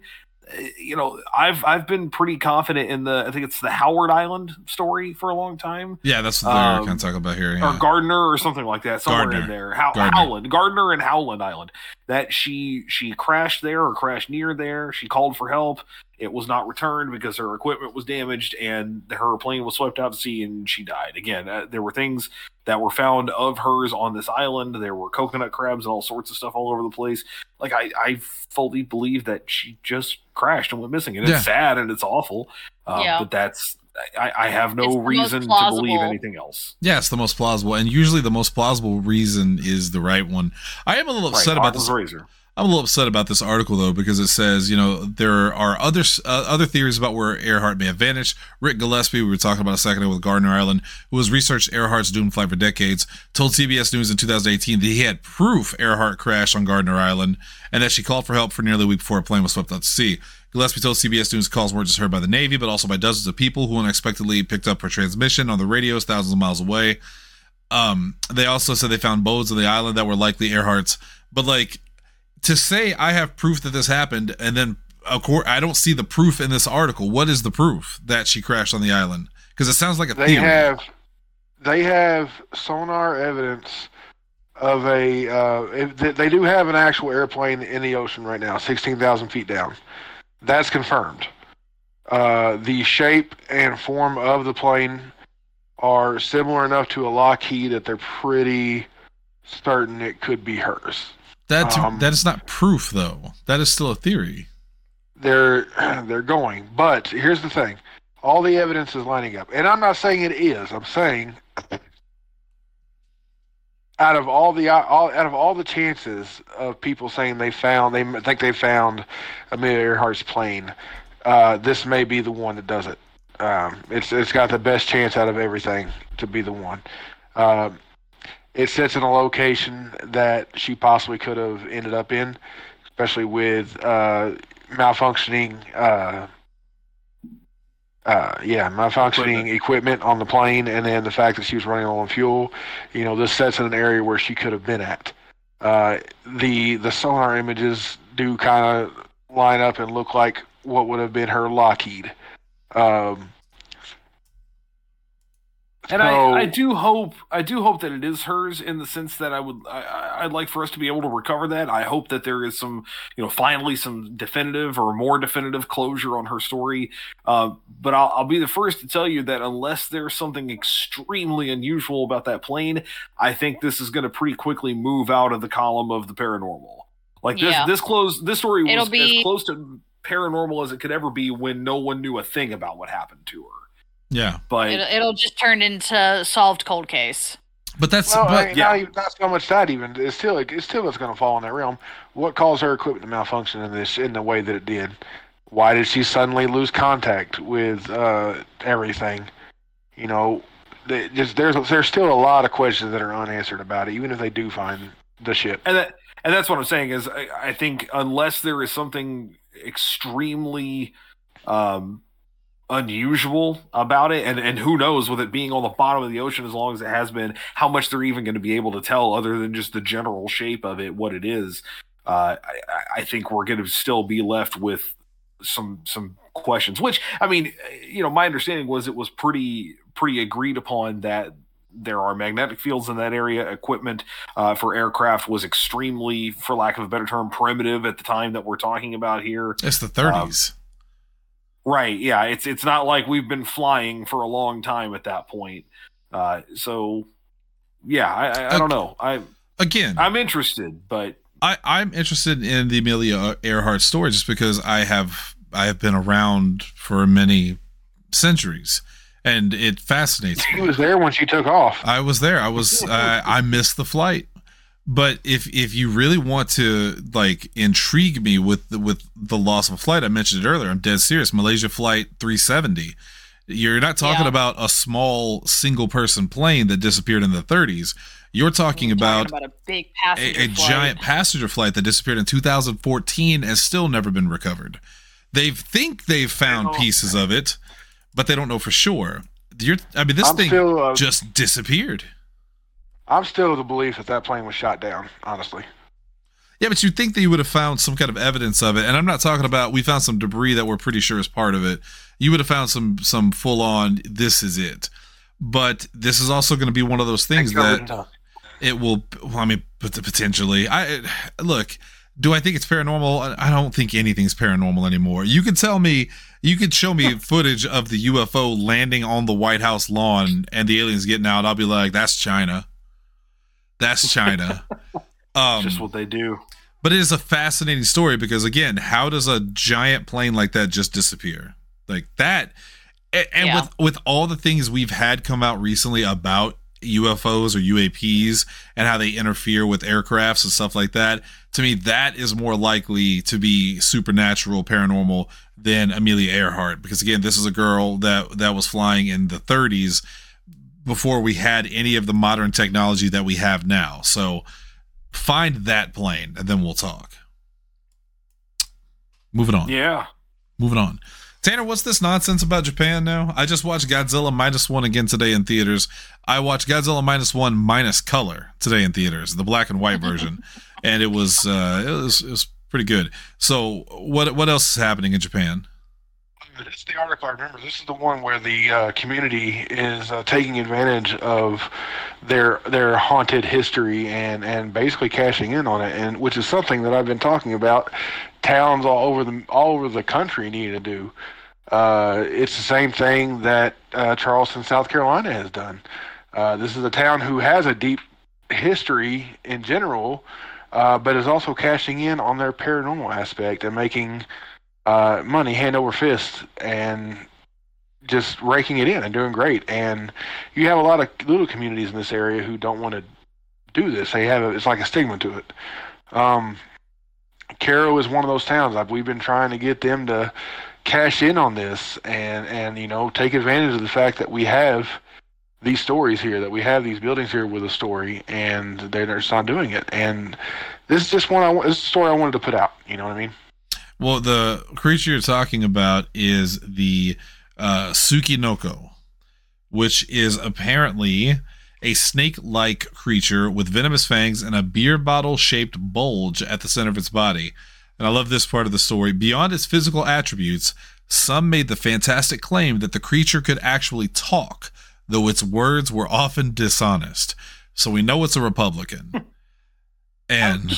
Uh, you know i've i've been pretty confident in the i think it's the howland island story for a long time Yeah, that's what they're Um, kind of talking about here. or Yeah. Gardner or something like that, somewhere Gardner. in there. How- Gardner. Howland, Gardner and Howland Island. That she she crashed there or crashed near there. She called for help. It was not returned because her equipment was damaged and her plane was swept out to sea and she died. Again, uh, there were things that were found of hers on this island. There were coconut crabs and all sorts of stuff all over the place. Like I, I fully believe that she just crashed and went missing, and Yeah. it's sad and it's awful. Uh, Yeah. But that's I, I have no reason to believe anything else. Yeah, it's the most plausible, and usually the most plausible reason is the right one. I am a little upset about this. razor. I'm a little upset about this article though because it says you know there are other uh, other theories about where Earhart may have vanished. Rick Gillespie, we were talking about a second ago with Gardner Island, who has researched Earhart's doomed flight for decades, told CBS News in 2018 that he had proof Earhart crashed on Gardner Island and that she called for help for nearly a week before a plane was swept out to sea. Gillespie told CBS News calls weren't just heard by the Navy, but also by dozens of people who unexpectedly picked up her transmission on the radios thousands of miles away. Um, they also said they found bones on the island that were likely Earhart's. But like to say I have proof that this happened, and then of course I don't see the proof in this article. What is the proof that she crashed on the island? Because it sounds like a They theory. have they have sonar evidence of a uh, they, do have an actual airplane in the ocean right now, sixteen thousand feet down. That's confirmed. Uh, the shape and form of the plane are similar enough to a Lockheed that they're pretty certain it could be hers. That's um, that is not proof though. That is still a theory. they're they're going. But here's the thing: all the evidence is lining up, and I'm not saying it is. I'm saying out of all the all, out of all the chances of people saying they found they think they found Amelia Earhart's plane, uh, this may be the one that does it. Um, it's it's got the best chance out of everything to be the one. Um, it sits in a location that she possibly could have ended up in, especially with uh, malfunctioning uh uh yeah malfunctioning equipment. on the plane and then the fact that she was running low on fuel. You know this sets in an area where she could have been at. Uh the the sonar images do kind of line up and look like what would have been her lockheed. Um And so- I, I do hope I do hope that it is hers in the sense that I would I, I- I'd like for us to be able to recover that. I hope that there is some you know finally some definitive or more definitive closure on her story. Uh, but I'll, I'll be the first to tell you that unless there's something extremely unusual about that plane, I think this is going to pretty quickly move out of the column of the paranormal. Like this Yeah. this close this story was It'll be- as close to paranormal as it could ever be when no one knew a thing about what happened to her. Yeah, But It'll, it'll just turn into solved cold case. but that's Well, I mean, yeah. not, not so much that even. It's still it's still it's going to fall in that realm. What caused her equipment to malfunction in this in the way that it did? Why did she suddenly lose contact with uh, everything? You know, they, just there's there's still a lot of questions that are unanswered about it, even if they do find the ship. and that and that's what I'm saying is I, I think unless there is something extremely um unusual about it and and who knows with it being on the bottom of the ocean as long as it has been how much they're even going to be able to tell other than just the general shape of it what it is uh i I- think we're going to still be left with some some questions which i mean you know my understanding was it was pretty pretty agreed upon that there are magnetic fields in that area equipment uh, for aircraft was extremely, for lack of a better term, primitive at the time that we're talking about here. it's the 30s. Right? Yeah, it's it's not like we've been flying for a long time at that point. Uh, so, yeah, I, I, I don't know. I Again, I'm interested, but I, I'm interested in the Amelia Earhart story just because I have I have been around for many centuries, and it fascinates She me. was there when she took off. I was there. I was. I I missed the flight. But if if you really want to like intrigue me with the, with the loss of a flight, I mentioned it earlier. I'm dead serious. Malaysia flight 370. You're not talking Yeah. about a small single person plane that disappeared in the 30s. You're talking We're about talking about a big passenger a, a giant passenger flight that disappeared in 2014 and still never been recovered. They think they've found Oh. pieces of it, but they don't know for sure. You're, I mean, this I'm thing still uh, just disappeared. I'm still of the belief that that plane was shot down. Honestly, Yeah, but you'd think that you would have found some kind of evidence of it. And I'm not talking about we found some debris that we're pretty sure is part of it. You would have found some some full on this is it. But this is also going to be one of those things that it will well, i mean potentially i look do i think it's paranormal i don't think anything's paranormal anymore you could tell me you could show me footage of the ufo landing on the white house lawn and the aliens getting out i'll be like that's china that's china um just what they do. but it is a fascinating story because again how does a giant plane like that just disappear like that a- and Yeah. with with all the things we've had come out recently about UFOs or UAPs and how they interfere with aircrafts and stuff like that to me that is more likely to be supernatural paranormal than Amelia Earhart because again this is a girl that that was flying in the 30s before we had any of the modern technology that we have now so find that plane and then we'll talk moving on Yeah. moving on Tanner, what's this nonsense about Japan now? I just watched Godzilla minus one again today in theaters. I watched Godzilla minus one minus color today in theaters, the black and white version, and it was uh, it was it was pretty good. So what what else is happening in Japan? This is the article I remember. This is the one where the uh, community is uh, taking advantage of their their haunted history and and basically cashing in on it, and which is something that I've been talking about. Towns all over the all over the country need to do. Uh, it's the same thing that uh, Charleston, South Carolina, has done. Uh, this is a town who has a deep history in general, uh, but is also cashing in on their paranormal aspect and making uh, money hand over fist and just raking it in and doing great. And you have a lot of little communities in this area who don't want to do this. They have a, it's like a stigma to it. Um, Cairo is one of those towns. Like we've been trying to get them to cash in on this and and you know take advantage of the fact that we have these stories here, that we have these buildings here with a story, and they're just not doing it. And this is just one I. This is a story I wanted to put out. You know what I mean? Well, the creature you're talking about is the uh, Tsuchinoko, which is apparently a snake like creature with venomous fangs and a beer bottle shaped bulge at the center of its body. And I love this part of the story. Beyond its physical attributes, some made the fantastic claim that the creature could actually talk, though its words were often dishonest. So we know it's a Republican. And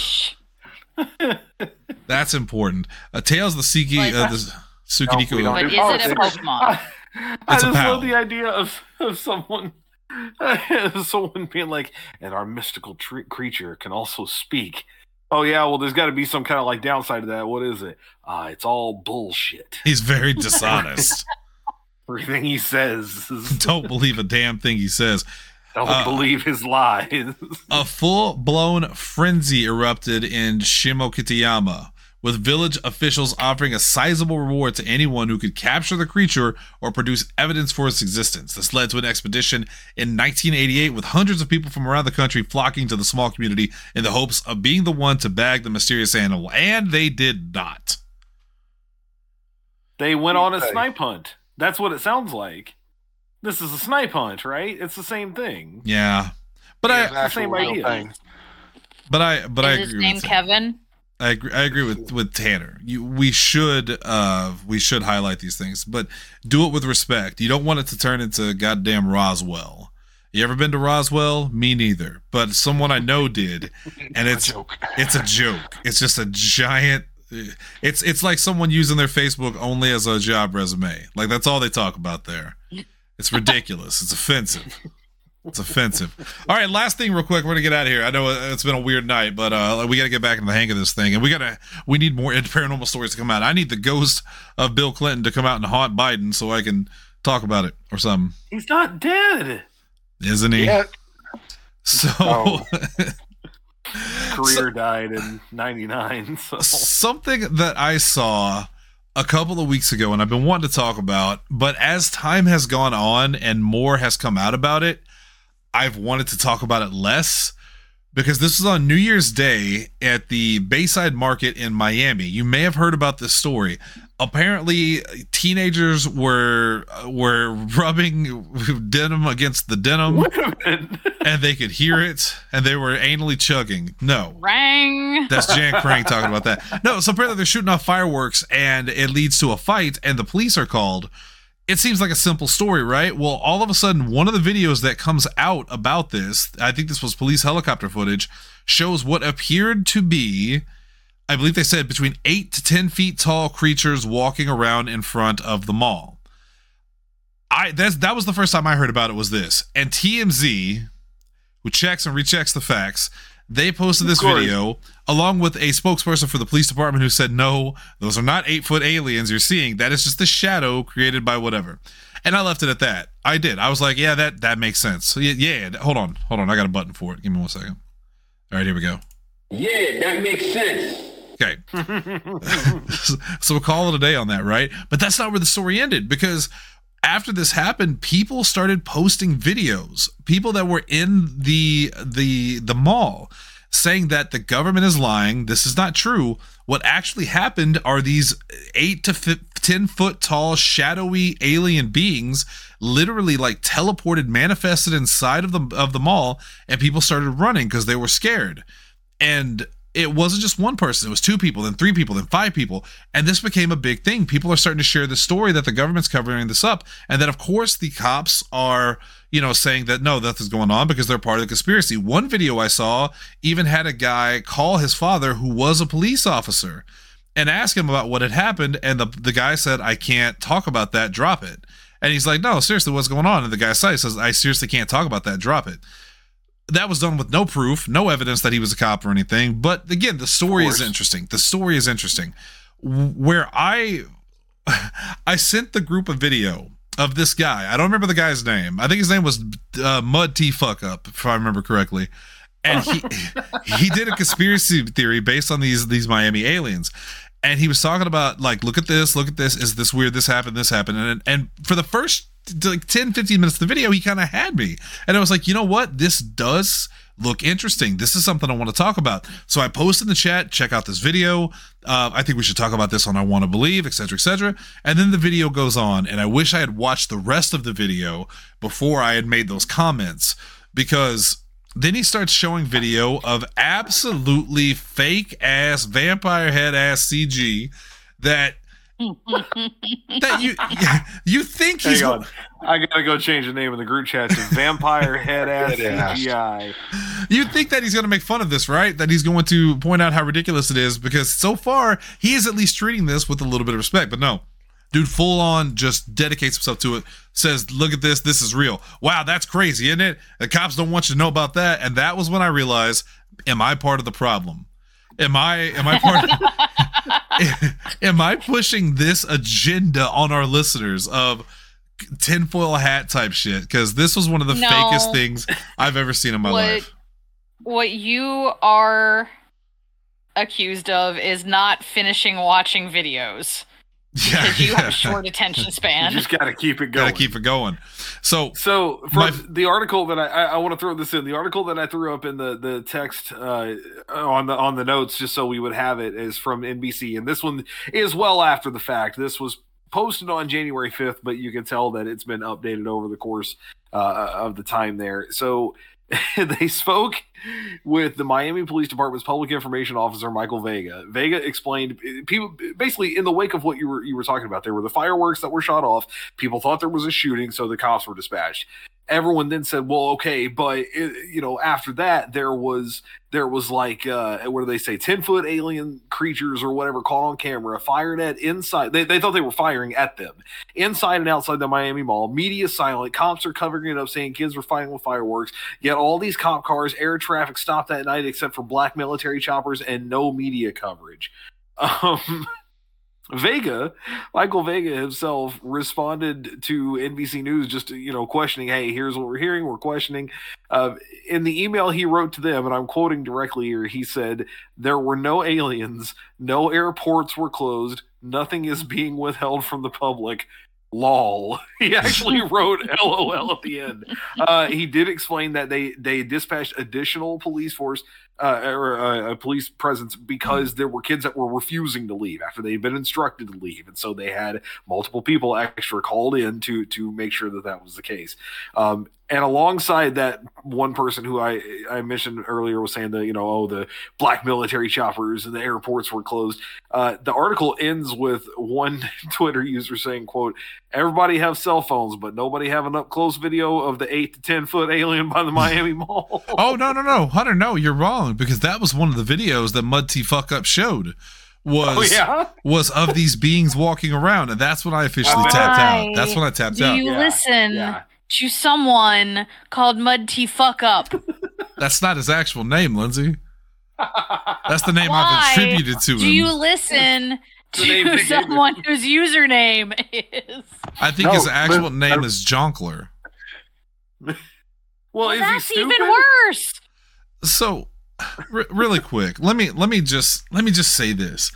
that's important. Uh, Tails the Siki, Like, uh, the Tsuchinoko. we don't But is it a politics. Pokemon? I, I It's a just love the idea of, of someone someone being like, and our mystical tr- creature can also speak. Oh yeah, well, there's got to be some kind of like downside to that. What is it? Uh, it's all bullshit. He's very dishonest. Everything he says, Don't believe a damn thing he says. Don't Uh, believe his lies. A full blown frenzy erupted in Shimokitayama, with village officials offering a sizable reward to anyone who could capture the creature or produce evidence for its existence. This led to an expedition in 1988 with hundreds of people from around the country flocking to the small community in the hopes of being the one to bag the mysterious animal. And they did not. They went on a snipe hunt. That's what it sounds like. This is a snipe hunt, right? It's the same thing. Yeah. But It's I, an actual same idea. thing. but I, but I is his agree name with. Kevin? I agree, I agree with with Tanner. You, we should uh we should highlight these things, but do it with respect. You don't want it to turn into goddamn Roswell. You ever been to Roswell? Me neither. But someone I know did, and it's a joke. it's a joke. It's just a giant. It's it's like someone using their Facebook only as a job resume. Like that's all they talk about there. It's ridiculous. It's offensive. It's offensive. All right, last thing, real quick. We're gonna get out of here. I know it's been a weird night, but uh, we got to get back in the hang of this thing, and we gotta we need more paranormal stories to come out. I need the ghost of Bill Clinton to come out and haunt Biden so I can talk about it or something. He's not dead. Isn't he? Yeah, So. Oh. Career died in '99. So something that I saw a couple of weeks ago and I've been wanting to talk about, but as time has gone on and more has come out about it, I've wanted to talk about it less because this was on New Year's Day at the Bayside Market in Miami. You may have heard about this story. Apparently, teenagers were uh, were rubbing denim against the denim, wait a minute. and they could hear it, and they were anally chugging. No, Rang. that's Jan Crank talking about that. No, so apparently they're shooting off fireworks and it leads to a fight and the police are called. It seems like a simple story, right? Well, all of a sudden, one of the videos that comes out about this, I think this was police helicopter footage, shows what appeared to be, I believe they said, between eight to 10 feet tall creatures walking around in front of the mall. I that's that was the first time I heard about it was this. And TMZ, who checks and rechecks the facts, they posted this video along with a spokesperson for the police department who said, No, those are not eight foot aliens you're seeing. That is just a shadow created by whatever. And I left it at that. I did. I was like, Yeah, that that makes sense. So, yeah, yeah, hold on, hold on. I got a button for it. Give me one second. All right, here we go. Yeah, that makes sense. Okay. so we'll call it a day on that, right? But that's not where the story ended because after this happened, people started posting videos. People that were in the the the mall saying that the government is lying. This is not true. What actually happened are these eight to fi- 10 foot tall, shadowy alien beings literally like teleported, manifested inside of the, of the mall, and people started running because they were scared. And it wasn't just one person, it was two people, then three people, then five people. And this became a big thing. People are starting to share the story that the government's covering this up. And then, of course, the cops are, you know, saying that no, nothing's going on because they're part of the conspiracy. One video I saw even had a guy call his father, who was a police officer, and ask him about what had happened. And the, the guy said, I can't talk about that, drop it. And he's like, no, seriously, what's going on? And the guy says, I seriously can't talk about that, drop it that was done with no proof, no evidence that he was a cop or anything. But again, the story is interesting. The story is interesting. Where I I sent the group a video of this guy. I don't remember the guy's name. I think his name was uh, Mud T Fuck Up, if I remember correctly. And he he did a conspiracy theory based on these these Miami aliens. And he was talking about like, look at this, look at this. Is this weird? This happened. This happened. And and for the first like 10 15 minutes of the video he kind of had me. And i was like you know what? This does look interesting. This is something i want to talk about. So i posted in the chat check out this video. Uh, i think we should talk about this on i want to believe etc etc and then the video goes on and i wish i had watched the rest of the video before i had made those comments. Because then he starts showing video of absolutely fake ass vampire head ass cg that that you you think he's Hang on. I gotta go change the name of the group chat to Vampire Head Ass CGI. You think that he's gonna make fun of this, right? That he's going to point out how ridiculous it is because so far he is at least treating this with a little bit of respect. But no, dude, full on just dedicates himself to it. Says, "Look at this. This is real. Wow, that's crazy, isn't it? The cops don't want you to know about that." And that was when I realized, am I part of the problem? Am I am I part of, am I pushing this agenda on our listeners of tinfoil hat type shit? Because this was one of the No. fakest things I've ever seen in my What- life. What you are accused of is not finishing watching videos Yeah, because you yeah. have a short attention span. You span. just gotta keep it going. Gotta keep it going. So So for My- the article that I, I, I want to throw this in, the article that I threw up in the the text uh, on the on the notes, just so we would have it, is from NBC, and this one is well after the fact. This was posted on January fifth, but you can tell that it's been updated over the course uh, of the time there. So they spoke with the Miami Police Department's public information officer Michael Vega. Vega explained people basically in the wake of what you were you were talking about. There were the fireworks that were shot off. People thought there was a shooting, so the cops were dispatched. Everyone then said, "Well, okay, but it, you know, after that, there was there was like uh, what do they say, ten foot alien creatures or whatever caught on camera, fired at inside. They, they thought they were firing at them inside and outside the Miami Mall. Media silent. Cops are covering it up, saying kids were fighting with fireworks. Yet all these cop cars, air traffic stopped that night, except for black military choppers and no media coverage. Um, Vega, Michael Vega himself responded to NBC News just you know questioning, hey, here's what we're hearing, we're questioning. Uh, in the email he wrote to them, and I'm quoting directly here, he said, "There were no aliens, no airports were closed, nothing is being withheld from the public." Lol. He actually wrote LOL at the end. Uh, he did explain that they they dispatched additional police force uh, or uh, a police presence because there were kids that were refusing to leave after they'd been instructed to leave, and so they had multiple people extra called in to to make sure that that was the case. Um, and alongside that, one person who I I mentioned earlier was saying that you know oh the black military choppers and the airports were closed. Uh, the article ends with one Twitter user saying, "quote Everybody have cell phones, but nobody have an up close video of the eight to ten foot alien by the Miami Mall." Oh no no no Hunter no you're wrong because that was one of the videos that Mud T Fuck Up showed was Oh yeah. was of these beings walking around and that's when I officially tapped out. That's when I tapped Do out. you Yeah, listen yeah. To someone called Mud T Fuck Up? That's not his actual name, Lindsay. That's the name Why I've attributed to him. Do you listen The name they to someone whose username is? I think No, his actual but- name is Jonkler. Well, is That's he even worse. So, re- really quick, let me let me just let me just say this.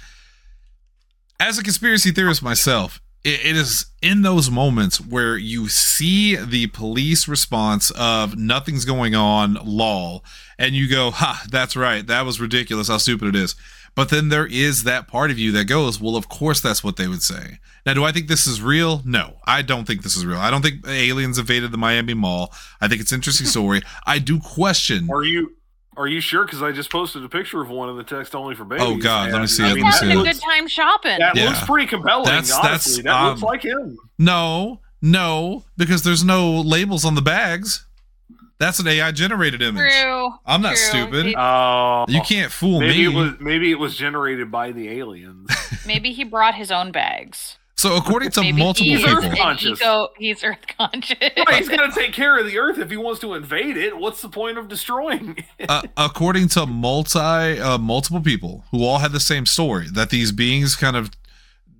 As a conspiracy theorist myself, it, it is in those moments where you see the police response of nothing's going on, lol, and you go, "Ha, that's right. That was ridiculous. How stupid it is." But then there is that part of you that goes, well, of course that's what they would say. Now, do I think this is real? No, I don't think this is real. I don't think aliens invaded the Miami Mall. I think it's interesting story. I do question. Are you are you sure? Because I just posted a picture of one in the text only for babies. Oh, God, let me see I it, mean, let me He's see having a it. good time shopping. That Yeah. looks pretty compelling. That's- honestly, that's, that looks um, like him. No, no, because there's no labels on the bags. That's an AI generated image. True. I'm not true. stupid. He- Oh, You can't fool maybe me. it was maybe it was generated by the aliens. maybe he brought his own bags. So according to Maybe multiple he's people, Earth conscious. eco. He's earth conscious. Right, he's got to take care of the Earth if he wants to invade it. What's the point of destroying it? uh, according to multi uh, multiple people who all had the same story that these beings kind of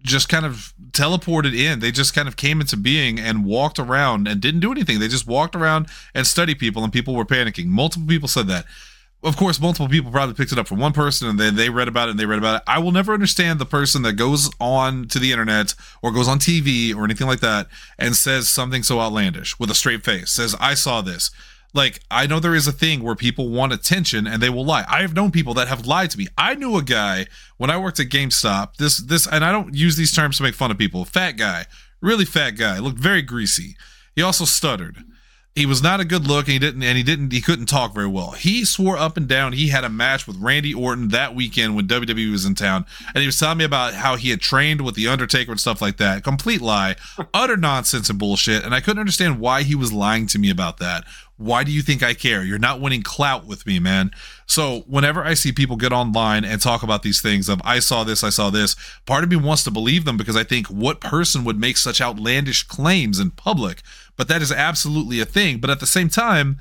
just kind of teleported in they just kind of came into being and walked around and didn't do anything they just walked around and studied people and people were panicking multiple people said that of course multiple people probably picked it up from one person and then they read about it and they read about it i will never understand the person that goes on to the internet or goes on tv or anything like that and says something so outlandish with a straight face says i saw this like I know there is a thing where people want attention and they will lie. I have known people that have lied to me. I knew a guy when I worked at GameStop. This this and I don't use these terms to make fun of people. Fat guy, really fat guy, looked very greasy. He also stuttered. He was not a good look and he didn't and he didn't he couldn't talk very well. He swore up and down he had a match with Randy Orton that weekend when WWE was in town and he was telling me about how he had trained with the Undertaker and stuff like that. Complete lie, utter nonsense and bullshit and I couldn't understand why he was lying to me about that. Why do you think I care? You're not winning clout with me, man. So whenever I see people get online and talk about these things of I saw this, I saw this, part of me wants to believe them because I think what person would make such outlandish claims in public? But that is absolutely a thing. But at the same time,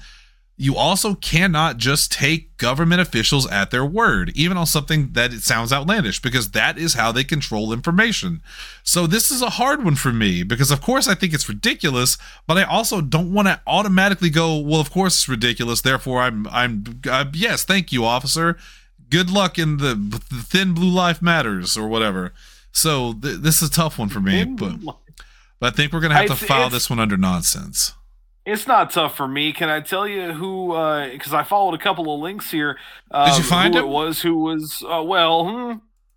you also cannot just take government officials at their word, even on something that it sounds outlandish, because that is how they control information. So this is a hard one for me because, of course, I think it's ridiculous, but I also don't want to automatically go, well, of course it's ridiculous. Therefore, I'm, I'm, uh, yes, thank you, officer. Good luck in the, the thin blue life matters or whatever. So th- this is a tough one for me, but, but I think we're gonna have to file this one under nonsense. It's not tough for me. Can I tell you who? Because I followed a couple of links here. Um, Did you find who him? it was? Who was? Uh, well, hmm,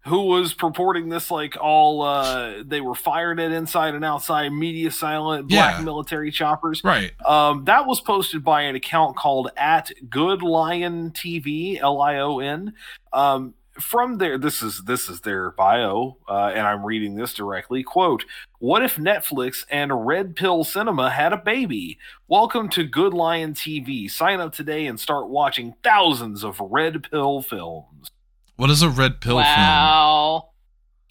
who was purporting this? Like all uh, they were fired at inside and outside, media silent, black Yeah. military choppers. Right. Um, that was posted by an account called at Good Lion TV, L I O N. Um, from there, this is this is their bio, uh, and I'm reading this directly. Quote: What if Netflix and Red Pill Cinema had a baby? Welcome to Good Lion TV. Sign up today and start watching thousands of Red Pill films. What is a red pill film? wow.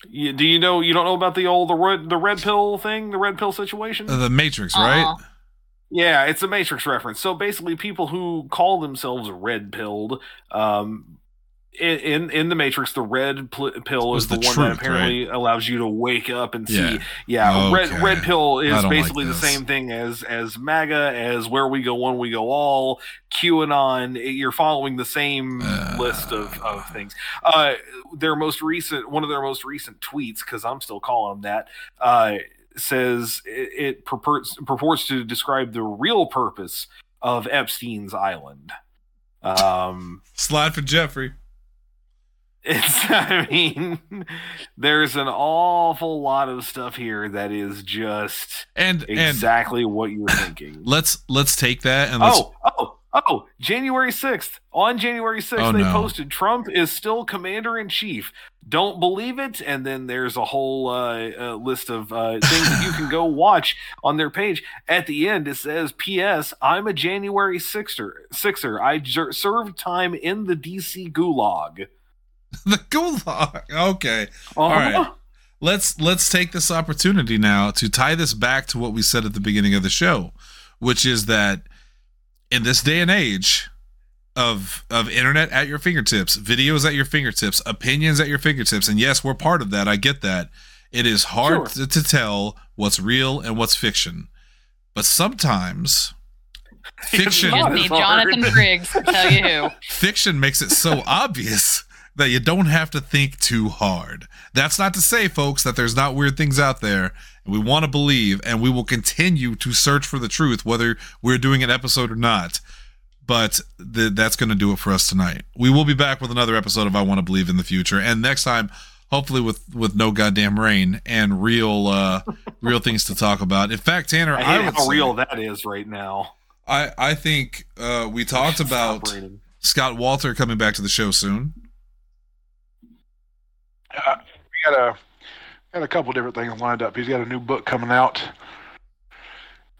You, do you know? You don't know about the old the red the red pill thing, the red pill situation? Uh, the Matrix, right? Uh-uh. Yeah, it's a Matrix reference. So basically, people who call themselves red pilled, um, in, in the Matrix, the red pl- pill is the, the one truth, that apparently allows you to wake up and see. Yeah, red Okay. red pill is don't like basically the same thing as as MAGA, as where we go one, we go all. QAnon, you're following the same Uh. list of of things. Uh, their most recent, one of their most recent tweets, because I'm still calling them that. Uh, says it, it purports, purports to describe the real purpose of Epstein's Island. Um, Slide for Jeffrey. It's, I mean, there's an awful lot of stuff here that is just And and exactly what you're thinking. let's let's take that and let's Oh, oh, oh, January 6th. On January 6th, Oh, they no. posted Trump is still commander in chief. Don't believe it. And then there's a whole uh, uh, list of uh, things that you can go watch on their page. At the end, it says, P.S. I'm a January 6er. Sixer. I jer- served time in the D.C. gulag. the gulag. Okay. Uh-huh. All right. Let's let's take this opportunity now to tie this back to what we said at the beginning of the show, which is that in this day and age of of internet at your fingertips, videos at your fingertips, opinions at your fingertips, and yes, we're part of that. I get that. It is hard Sure. to, to tell what's real and what's fiction. But sometimes fiction You just need. Jonathan Briggs to tell you who. fiction makes it so obvious that you don't have to think too hard. That's not to say, folks, that there's not weird things out there, and we want to believe, and we will continue to search for the truth, whether we're doing an episode or not. but th- that's going to do it for us tonight. We will be back with another episode of I Want to Believe in the future, and next time, hopefully with with no goddamn rain and real uh real things to talk about. In fact, Tanner, I I, would how say- real that is right now. I I think uh we talked about Scott Walter coming back to the show soon. Uh, we got a got a couple different things lined up. He's got a new book coming out.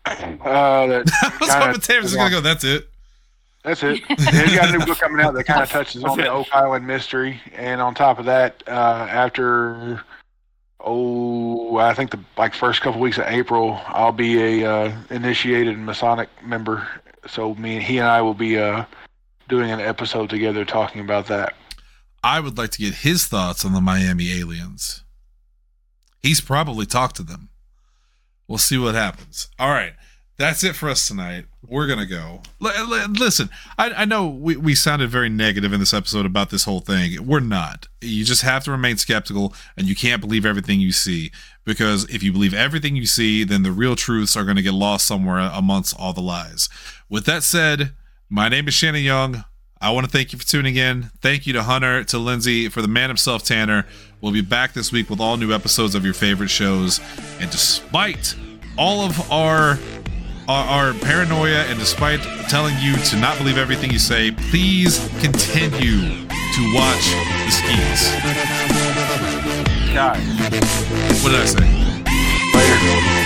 Uh, that I was hoping Tanner was going to go. That's it. That's it. He's got a new book coming out that kind of touches on the Oak Island mystery, and on top of that, uh, after oh, I think the like first couple weeks of April, I'll be a uh, initiated Masonic member. So me and he and I will be uh, doing an episode together talking about that. I would like to get his thoughts on the Miami aliens. He's probably talked to them. We'll see what happens. All right. That's it for us tonight. We're going to go. L- l- listen, I, I know we, we sounded very negative in this episode about this whole thing. We're not. You just have to remain skeptical and you can't believe everything you see. Because if you believe everything you see, then the real truths are going to get lost somewhere amongst all the lies. With that said, my name is Shannon Young. I want to thank you for tuning in. Thank you to Hunter, to Lindsay, for the man himself, Tanner. We'll be back this week with all new episodes of your favorite shows. And despite all of our our, our paranoia and despite telling you to not believe everything you say, please continue to watch the skis. Guys. What did I say? Later.